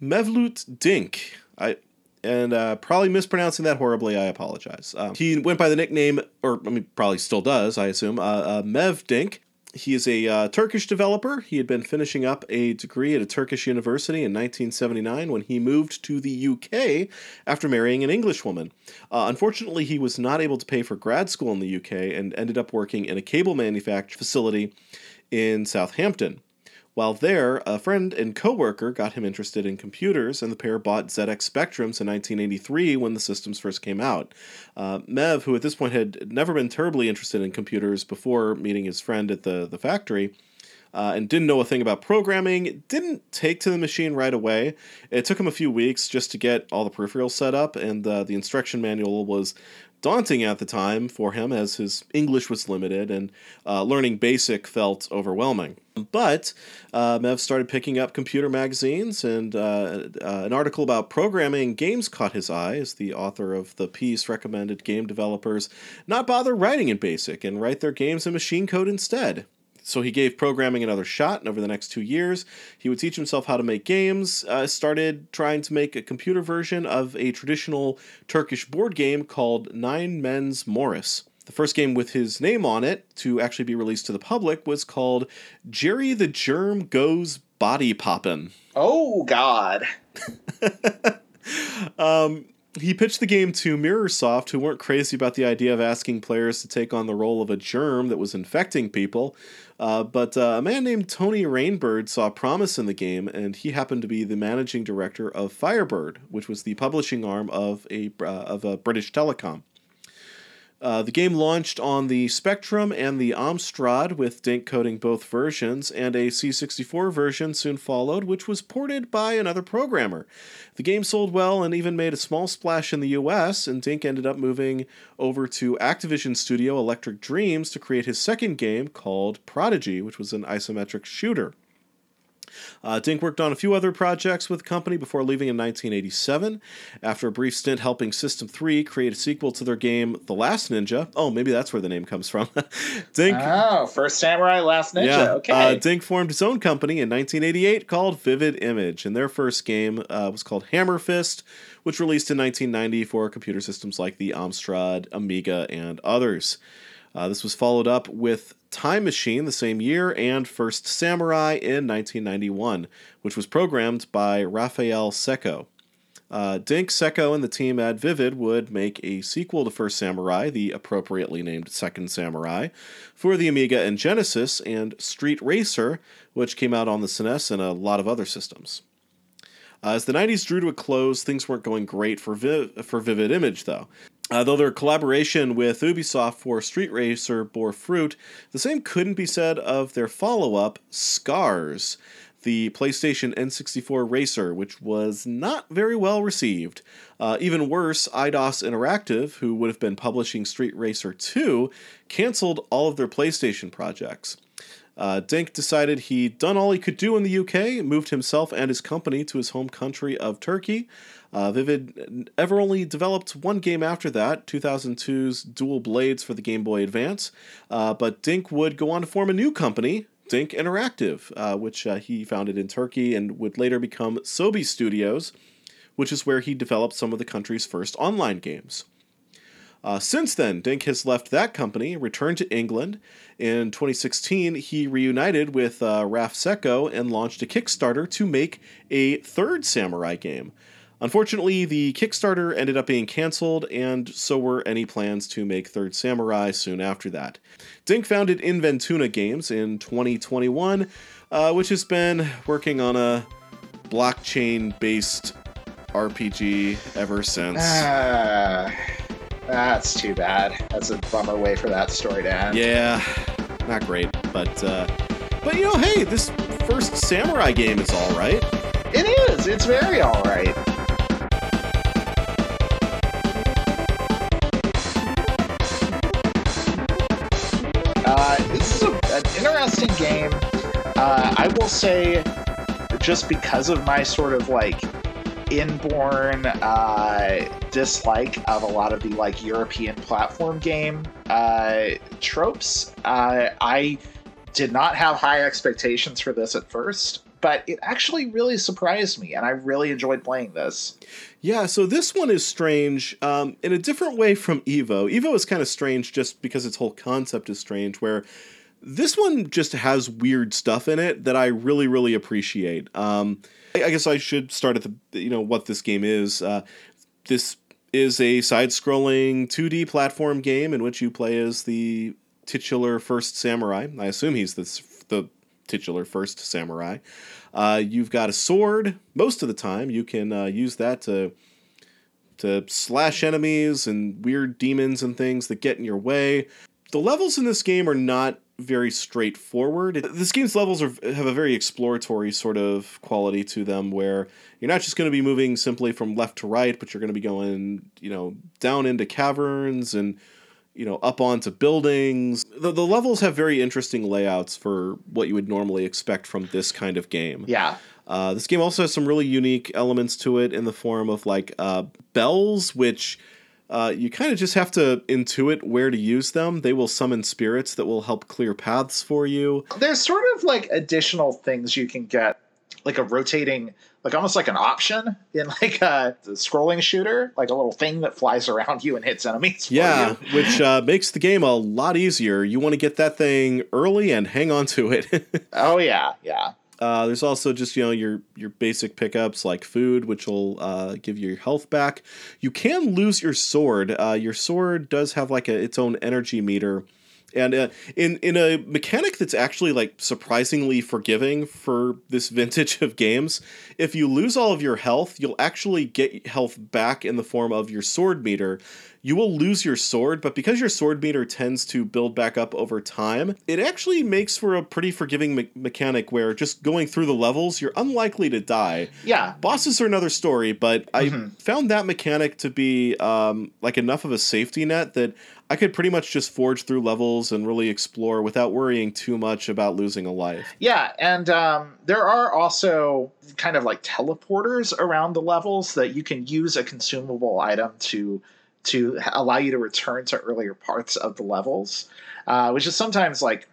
Mevlut Dink. I and uh, probably mispronouncing that horribly. I apologize. Um, he went by the nickname, or I mean, probably still does, I assume, uh, uh, Mev Dink. He is a uh, Turkish developer. He had been finishing up a degree at a Turkish university in 1979 when he moved to the UK after marrying an English woman. Uh, unfortunately, he was not able to pay for grad school in the UK and ended up working in a cable manufacturing facility in Southampton. While there, a friend and coworker got him interested in computers, and the pair bought ZX Spectrums in 1983 when the systems first came out. Uh, Mev, who at this point had never been terribly interested in computers before meeting his friend at the, the factory, uh, and didn't know a thing about programming, didn't take to the machine right away. It took him a few weeks just to get all the peripherals set up, and uh, the instruction manual was daunting at the time for him as his English was limited and uh, learning BASIC felt overwhelming. But uh, Mev started picking up computer magazines, and uh, uh, an article about programming games caught his eye as the author of the piece recommended game developers not bother writing in BASIC and write their games in machine code instead. So he gave programming another shot, and over the next two years, he would teach himself how to make games. Uh, started trying to make a computer version of a traditional Turkish board game called Nine Men's Morris. The first game with his name on it to actually be released to the public was called Jerry the Germ Goes Body Poppin'. Oh God. Um, he pitched the game to Mirrorsoft, who weren't crazy about the idea of asking players to take on the role of a germ that was infecting people. Uh, but uh, a man named Tony Rainbird saw promise in the game, and he happened to be the managing director of Firebird, which was the publishing arm of a uh, of a British telecom. Uh, the game launched on the Spectrum and the Amstrad, with Dink coding both versions, and a C64 version soon followed, which was ported by another programmer. The game sold well and even made a small splash in the US, and Dink ended up moving over to Activision studio Electric Dreams to create his second game called Prodigy, which was an isometric shooter. Uh, Dink worked on a few other projects with the company before leaving in 1987. After a brief stint helping System 3 create a sequel to their game The Last Ninja. Oh, maybe that's where the name comes from. Dink. Oh, first samurai, last ninja. yeah, okay. uh, Dink formed his own company in 1988 called Vivid Image, and their first game uh, was called Hammer Fist, which released in 1990 for computer systems like the Amstrad, Amiga, and others. Uh, this was followed up with Time Machine the same year and First Samurai in 1991, which was programmed by Rafael Cecco. Uh, Dink, Cecco, and the team at Vivid would make a sequel to First Samurai, the appropriately named Second Samurai, for the Amiga and Genesis, and Street Racer, which came out on the SNES and a lot of other systems. Uh, as the 90s drew to a close, things weren't going great for, Vi- for Vivid Image, though. Uh, though their collaboration with Ubisoft for Street Racer bore fruit, the same couldn't be said of their follow up, Scars, the PlayStation N64 Racer, which was not very well received. Uh, even worse, Eidos Interactive, who would have been publishing Street Racer 2, canceled all of their PlayStation projects. Uh, Dink decided he'd done all he could do in the UK, moved himself and his company to his home country of Turkey. Uh, Vivid ever only developed one game after that, 2002's Dual Blades for the Game Boy Advance, uh, but Dink would go on to form a new company, Dink Interactive, uh, which uh, he founded in Turkey and would later become Sobee Studios, which is where he developed some of the country's first online games. Uh, since then, Dink has left that company, returned to England. In 2016, he reunited with uh, Raf Cecco and launched a Kickstarter to make a third samurai game. Unfortunately, the Kickstarter ended up being canceled, and so were any plans to make Third Samurai soon after that. Dink founded Inventuna Games in 2021, uh, which has been working on a blockchain based RPG ever since. Ah, that's too bad. That's a bummer way for that story to end. Yeah, not great, but uh, but you know, hey, this first samurai game is all right. It is. It's very all right. Game. Uh, I will say, just because of my sort of like inborn uh, dislike of a lot of the like European platform game uh, tropes, uh, I did not have high expectations for this at first. But it actually really surprised me, and I really enjoyed playing this. Yeah, so this one is strange um, in a different way from Evo. Evo is kind of strange just because its whole concept is strange, where this one just has weird stuff in it that I really, really appreciate. Um, I, I guess I should start at the you know what this game is. Uh, this is a side-scrolling 2D platform game in which you play as the titular first samurai. I assume he's the the titular first samurai. Uh, you've got a sword. Most of the time, you can uh, use that to to slash enemies and weird demons and things that get in your way. The levels in this game are not very straightforward. This game's levels are, have a very exploratory sort of quality to them, where you're not just going to be moving simply from left to right, but you're going to be going, you know, down into caverns and you know up onto buildings. The, the levels have very interesting layouts for what you would normally expect from this kind of game. Yeah. Uh, this game also has some really unique elements to it in the form of like uh, bells, which uh, you kind of just have to intuit where to use them. They will summon spirits that will help clear paths for you. There's sort of like additional things you can get, like a rotating, like almost like an option in like a scrolling shooter, like a little thing that flies around you and hits enemies. yeah, which uh, makes the game a lot easier. You want to get that thing early and hang on to it. oh yeah, yeah. Uh, there's also just you know your your basic pickups like food, which will uh, give you your health back. You can lose your sword. Uh, your sword does have like a, its own energy meter, and uh, in in a mechanic that's actually like surprisingly forgiving for this vintage of games. If you lose all of your health, you'll actually get health back in the form of your sword meter you will lose your sword, but because your sword meter tends to build back up over time, it actually makes for a pretty forgiving me- mechanic where just going through the levels, you're unlikely to die. Yeah. Bosses are another story, but mm-hmm. I found that mechanic to be um, like enough of a safety net that I could pretty much just forge through levels and really explore without worrying too much about losing a life. Yeah, and um, there are also kind of like teleporters around the levels that you can use a consumable item to to allow you to return to earlier parts of the levels, uh, which is sometimes like,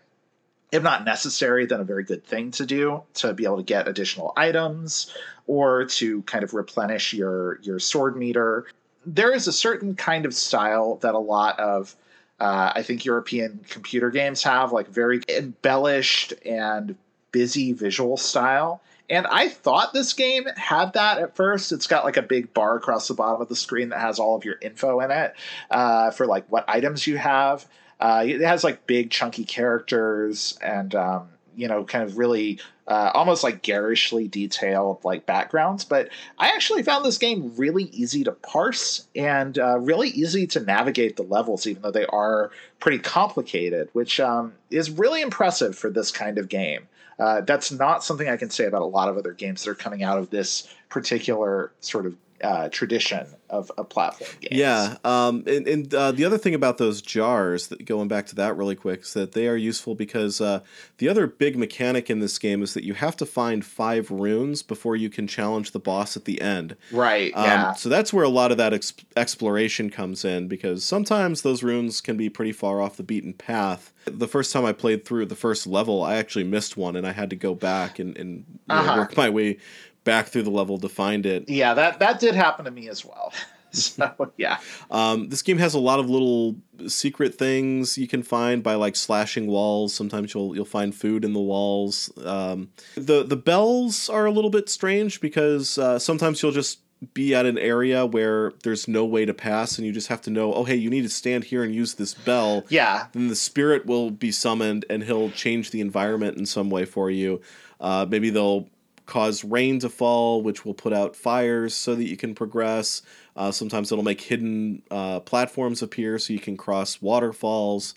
if not necessary, then a very good thing to do to be able to get additional items or to kind of replenish your your sword meter. There is a certain kind of style that a lot of uh, I think European computer games have, like very embellished and busy visual style. And I thought this game had that at first. It's got like a big bar across the bottom of the screen that has all of your info in it uh, for like what items you have. Uh, it has like big chunky characters and um, you know kind of really uh, almost like garishly detailed like backgrounds. But I actually found this game really easy to parse and uh, really easy to navigate the levels, even though they are pretty complicated, which um, is really impressive for this kind of game. Uh, that's not something I can say about a lot of other games that are coming out of this particular sort of uh, tradition of, a platform games. Yeah, um, and, and uh, the other thing about those jars, that, going back to that really quick, is that they are useful because uh, the other big mechanic in this game is that you have to find five runes before you can challenge the boss at the end. Right. Um, yeah. So that's where a lot of that ex- exploration comes in because sometimes those runes can be pretty far off the beaten path. The first time I played through the first level, I actually missed one, and I had to go back and, and uh-huh. work my way back through the level to find it. Yeah, that that did happen to me as well. so yeah, um, this game has a lot of little secret things you can find by like slashing walls. Sometimes you'll you'll find food in the walls. Um, the the bells are a little bit strange because uh, sometimes you'll just be at an area where there's no way to pass and you just have to know, oh, hey, you need to stand here and use this bell. Yeah. Then the spirit will be summoned and he'll change the environment in some way for you. Uh, maybe they'll cause rain to fall, which will put out fires so that you can progress. Uh, sometimes it'll make hidden uh, platforms appear so you can cross waterfalls.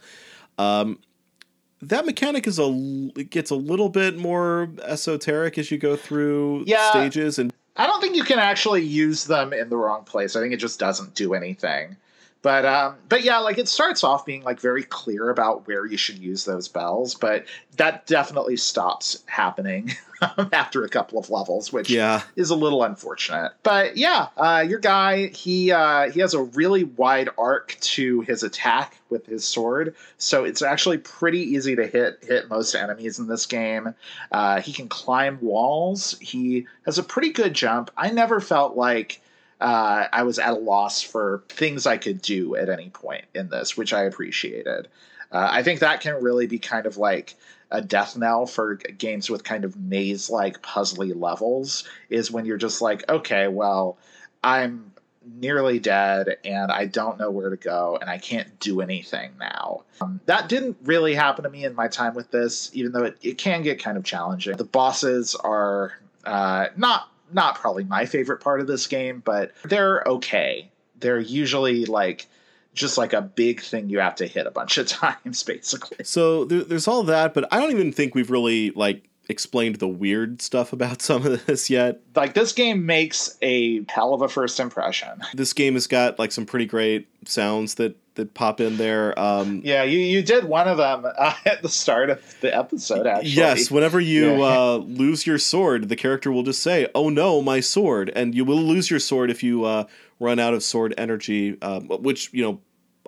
Um, that mechanic is a it gets a little bit more esoteric as you go through Yeah. stages and I don't think you can actually use them in the wrong place. I think it just doesn't do anything. But um, but yeah, like it starts off being like very clear about where you should use those bells, but that definitely stops happening after a couple of levels, which yeah is a little unfortunate. But yeah, uh, your guy he uh, he has a really wide arc to his attack with his sword, so it's actually pretty easy to hit hit most enemies in this game. Uh, he can climb walls. He has a pretty good jump. I never felt like uh, I was at a loss for things I could do at any point in this, which I appreciated. Uh, I think that can really be kind of like a death knell for games with kind of maze like puzzly levels is when you're just like, okay, well, I'm nearly dead and I don't know where to go and I can't do anything now. Um, that didn't really happen to me in my time with this, even though it, it can get kind of challenging. The bosses are uh, not not probably my favorite part of this game, but they're okay. They're usually like just like a big thing you have to hit a bunch of times, basically. So there, there's all that, but I don't even think we've really like explained the weird stuff about some of this yet. Like this game makes a hell of a first impression. This game has got like some pretty great sounds that that pop in there. Um, Yeah, you, you did one of them uh, at the start of the episode, actually. Yes, whenever you Yeah. uh, lose your sword, the character will just say, "Oh no, my sword!" And you will lose your sword if you uh, run out of sword energy, um, which you know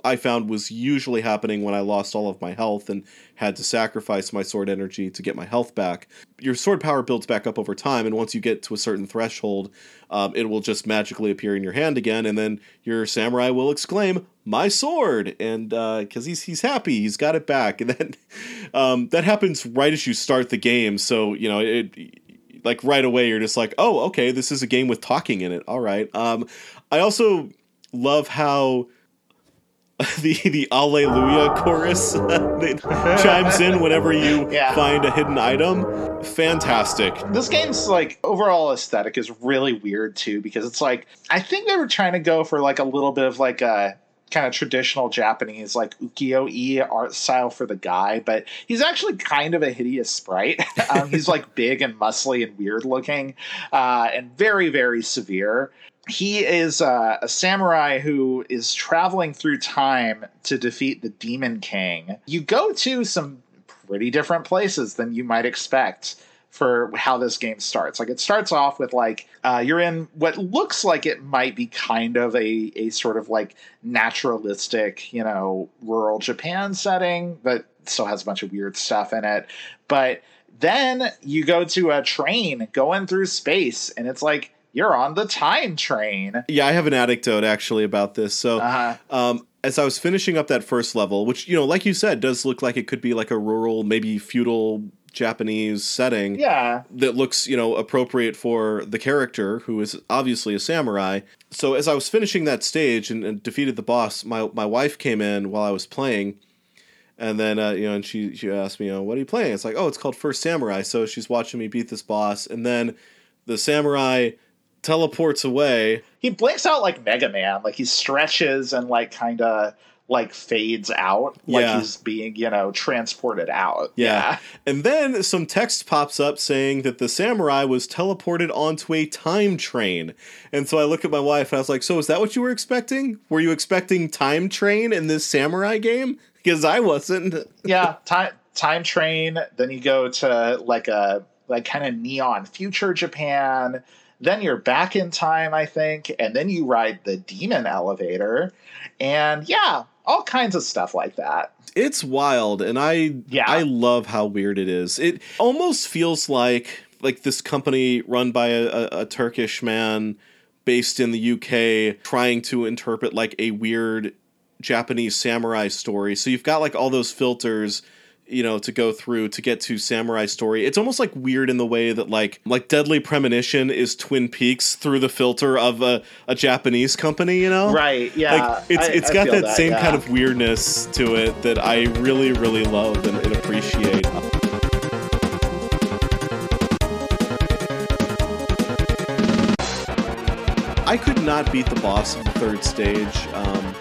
I found was usually happening when I lost all of my health and had to sacrifice my sword energy to get my health back. Your sword power builds back up over time, and once you get to a certain threshold, um, it will just magically appear in your hand again, and then your samurai will exclaim, "My sword!" and because he's he's happy, he's got it back, and then um, that happens right as you start the game. So you know it. Like right away, you're just like, oh, okay, this is a game with talking in it. All right. Um, I also love how the the Alleluia chorus that chimes in whenever you Yeah. find a hidden item. Fantastic. This game's like overall aesthetic is really weird too because it's like I think they were trying to go for like a little bit of like a kind of traditional Japanese like ukiyo-e art style for the guy, but he's actually kind of a hideous sprite. um, he's like big and muscly and weird looking, uh, and very very severe. He is uh, a samurai who is traveling through time to defeat the Demon King. You go to some pretty different places than you might expect for how this game starts. Like it starts off with like uh, you're in what looks like it might be kind of a a sort of like naturalistic, you know, rural Japan setting, but still has a bunch of weird stuff in it. But then you go to a train going through space, and it's like you're on the time train. Yeah, I have an anecdote actually about this. So, Uh-huh. um, as I was finishing up that first level, which you know, like you said, does look like it could be like a rural, maybe feudal Japanese setting. Yeah. that looks you know appropriate for the character who is obviously a samurai so as i was finishing that stage and, and defeated the boss my, my wife came in while i was playing and then uh, you know and she, she asked me you know what are you playing it's like oh it's called first samurai so she's watching me beat this boss and then the samurai teleports away he blinks out like Mega Man. Like he stretches and like kind of like fades out, like Yeah. he's being you know transported out. Yeah. And then some text pops up saying that the samurai was teleported onto a time train. And so I look at my wife and I was like, So is that what you were expecting? Were you expecting time train in this samurai game? Because I wasn't. yeah. Time time train. Then you go to like a like kind of neon future Japan. Then you're back in time, I think, and then you ride the demon elevator, and yeah, all kinds of stuff like that. It's wild and I Yeah. I love how weird it is. It almost feels like like this company run by a, a, a Turkish man based in the UK trying to interpret like a weird Japanese samurai story. So you've got like all those filters you know to go through to get to samurai story it's almost like weird in the way that like like deadly premonition is twin peaks through the filter of a, a japanese company you know right yeah like it's I- it's I got that, that, same yeah. kind of weirdness to it that i really really love and, and appreciate I could not beat the boss of the third stage. Um,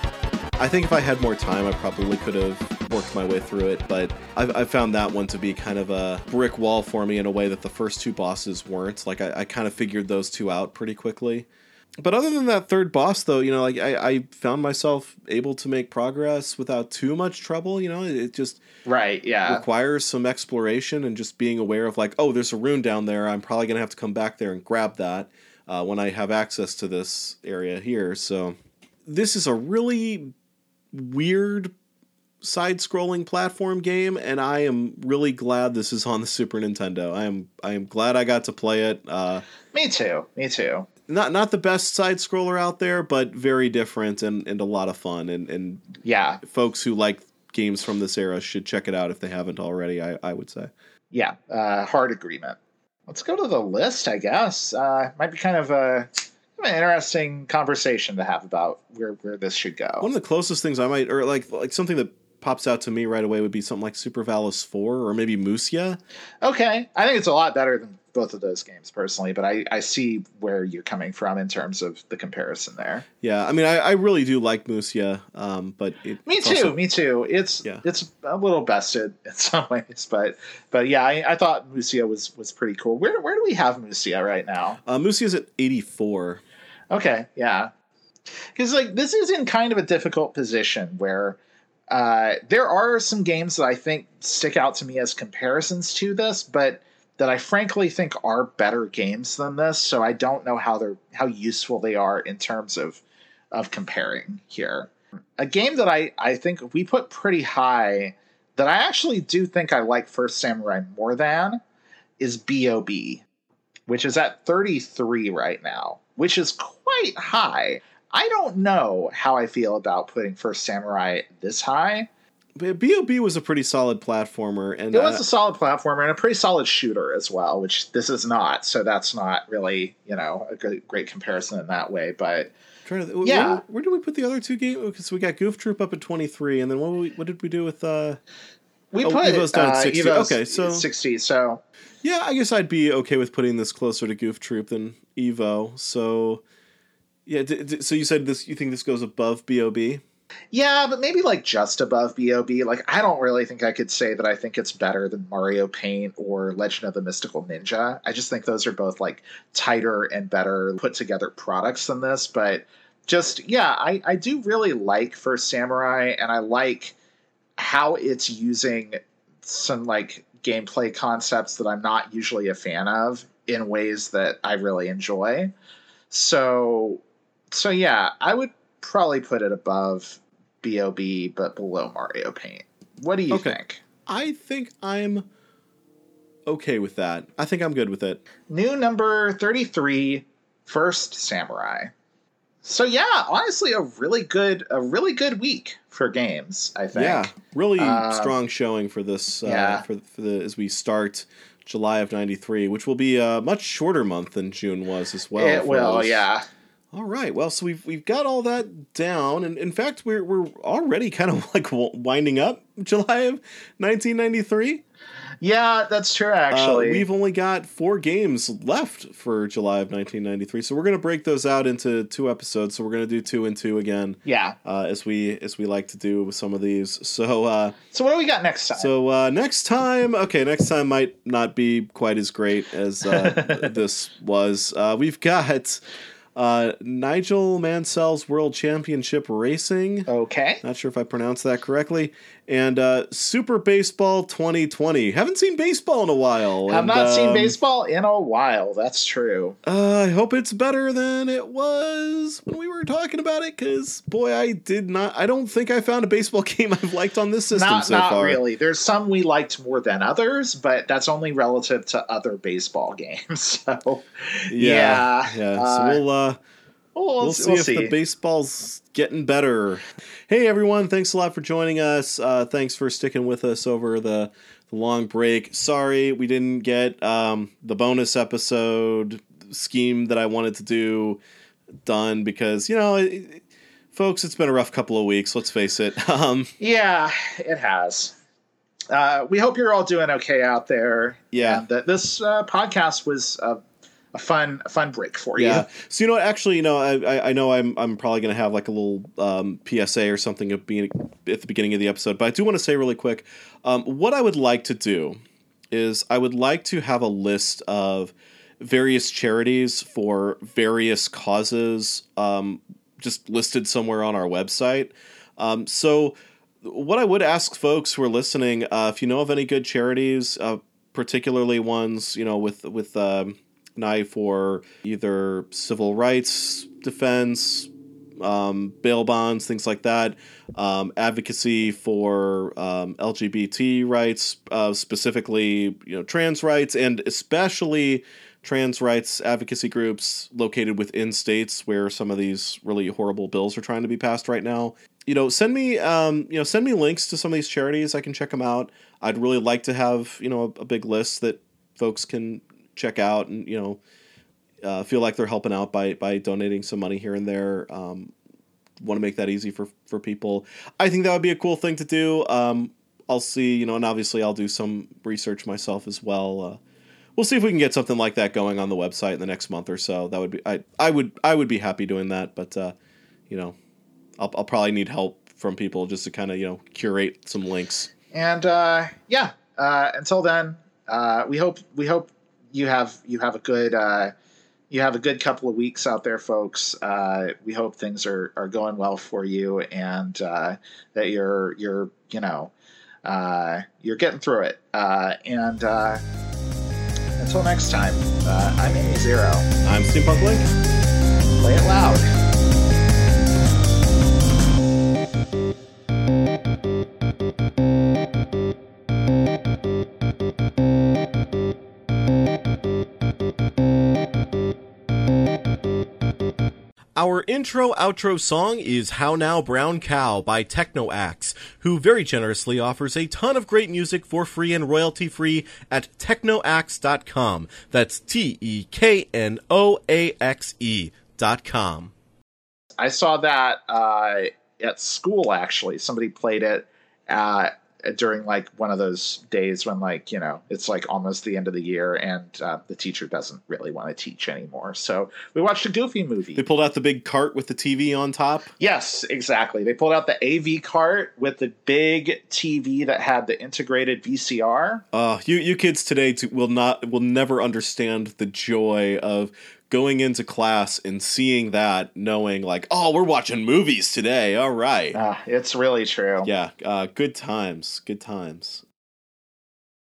I think if I had more time, I probably could have worked my way through it, but I've, I found that one to be kind of a brick wall for me in a way that the first two bosses weren't. Like, I, I kind of figured those two out pretty quickly. But other than that third boss, though, you know, like I, I found myself able to make progress without too much trouble. You know, it just right yeah requires some exploration and just being aware of like, oh, there's a rune down there. I'm probably gonna have to come back there and grab that uh, when I have access to this area here. So this is a really weird side-scrolling platform game, and I am really glad this is on the Super Nintendo. I am I am glad I got to play it. Uh, me too me too not not the best side scroller out there, but very different and, and a lot of fun. And, and yeah folks who like games from this era should check it out if they haven't already. I, I would say. yeah uh, hard agreement let's go to the list i guess uh, might be kind of a an interesting conversation to have about where, where this should go One of the closest things I might, or like like something that pops out to me right away would be something like Super Valis Four or maybe Musya. Okay, I think it's a lot better than both of those games personally, but I, I see where you're coming from in terms of the comparison there. Yeah, I mean, I, I really do like Musya, um, but Me too, also- me too. It's Yeah. it's a little bested in some ways, but but yeah, I, I thought Musya was was pretty cool. Where where do we have Musya right now? uh, Musya's at eighty four. Okay, yeah, because like this is in kind of a difficult position where uh, there are some games that I think stick out to me as comparisons to this, but that I frankly think are better games than this. So I don't know how they're how useful they are in terms of of comparing here. A game that I I think we put pretty high that I actually do think I like First Samurai more than is Bob, which is at 33 right now, which is quite high. I don't know how I feel about putting First Samurai this high. Bob was a pretty solid platformer, and It was uh, a solid platformer and a pretty solid shooter as well, which this is not. So that's not really, you know, a good, great comparison in that way. But Yeah. Where, where did we put the other two games? Because we got Goof Troop up at twenty three, and then what, we, what did we do with? uh we Oh, put Evo's down at uh, 60. Evo's Okay, so- 60. So Yeah, I guess I'd be okay with putting this closer to Goof Troop than Evo. So, yeah. D- d- so you said this? You think this goes above Bob? Yeah, but maybe like just above Bob. Like I don't really think I could say that I think it's better than Mario Paint or Legend of the Mystical Ninja. I just think those are both like tighter and better put together products than this. But just yeah, I, I do really like First Samurai and I like how it's using some like gameplay concepts that I'm not usually a fan of in ways that I really enjoy. So so yeah, I would probably put it above Bob, but below Mario Paint. What do you Okay. think? I think I'm okay with that. I think I'm good with it. New number 33, First Samurai. So yeah, honestly a really good a really good week for games, I think. Yeah, really Uh, strong showing for this. Uh, yeah. for, for the as we start July of '93, which will be a much shorter month than June was as well. it will, yeah. All right. Well, so we've we've got all that down, and in fact, we're we're already kind of like winding up July of 1993. Yeah, that's true Uh, actually. we've only got four games left for July of 1993, so we're gonna break those out into two episodes. So we're gonna do two and two again, yeah. uh, as we as we like to do with some of these. So. Uh, So what do we got next time? So uh, next time, okay, next time might not be quite as great as uh, this was. Uh, we've got uh, Nigel Mansell's World Championship Racing. okay. Not sure if I pronounced that correctly. And uh, Super Baseball 2020. Haven't seen baseball in a while. I've not seen um, baseball in a while. That's true. Uh, I hope it's better than it was when we were talking about it. Because boy, I did not. I don't think I found a baseball game I've liked on this system not so not far. really. There's some we liked more than others, but that's only relative to other baseball games. So Yeah, Yeah, yeah. uh, so we'll uh, We'll, We'll, see if the baseball's getting better. Hey everyone, thanks a lot for joining us. Uh, thanks for sticking with us over the, the long break. Sorry we didn't get um, the bonus episode scheme that I wanted to do done because you know, it, folks, it's been a rough couple of weeks. Let's face it. Um, yeah, it has. Uh, we hope you're all doing okay out there. Yeah. That this uh, podcast was a, a fun, a fun break for you. Yeah. So you know, actually, you know, I, I- know I'm I'm probably gonna have like a little um, PSA or something at, being, at the beginning of the episode, but I do want to say really quick, um, what I would like to do is I would like to have a list of various charities for various causes, um, just listed somewhere on our website. Um, so what I would ask folks who are listening, uh, if you know of any good charities, uh, particularly ones you know with with an for either civil rights defense, um, bail bonds, things like that, um, advocacy for um, LGBT rights, uh, specifically you know trans rights, and especially trans rights advocacy groups located within states where some of these really horrible bills are trying to be passed right now. You know, send me um, you know send me links to some of these charities. I can check them out. I'd really like to have you know a, a big list that folks can check out and you know uh, feel like they're helping out by by donating some money here and there. Um, Want to make that easy for for people. I think that would be a cool thing to do. Um, I'll see, you know, and obviously I'll do some research myself as well. Uh, we'll see if we can get something like that going on the website in the next month or so. That would be I I would I would be happy doing that, but uh, you know, I'll I'll probably need help from people just to kind of you know curate some links. And uh, yeah, uh, until then, uh, we hope we hope you have you have a good uh, you have a good couple of weeks out there, folks. Uh, we hope things are, are going well for you, and uh, that you're you're you know uh, you're getting through it. Uh, and uh, until next time, uh, I'm Amy Zero. I'm Steampunk Link. Play it loud. Our intro outro song is How Now Brown Cow by Teknoaxe, who very generously offers a ton of great music for free and royalty free at teknoaxe.com. That's T E K N O A X E dot com. I saw that uh, at school. Actually, somebody played it during like one of those days when like you know it's like almost the end of the year and uh, the teacher doesn't really want to teach anymore. So we watched a Goofy movie. They pulled out the big cart with the TV on top. Yes, exactly. They pulled out the AV cart with the big TV that had the integrated VCR. Uh, you you kids today will not will never understand the joy of going into class and seeing that, knowing like, oh, we're watching movies today. All right. Ah, it's really true. Yeah, uh, good times, good times.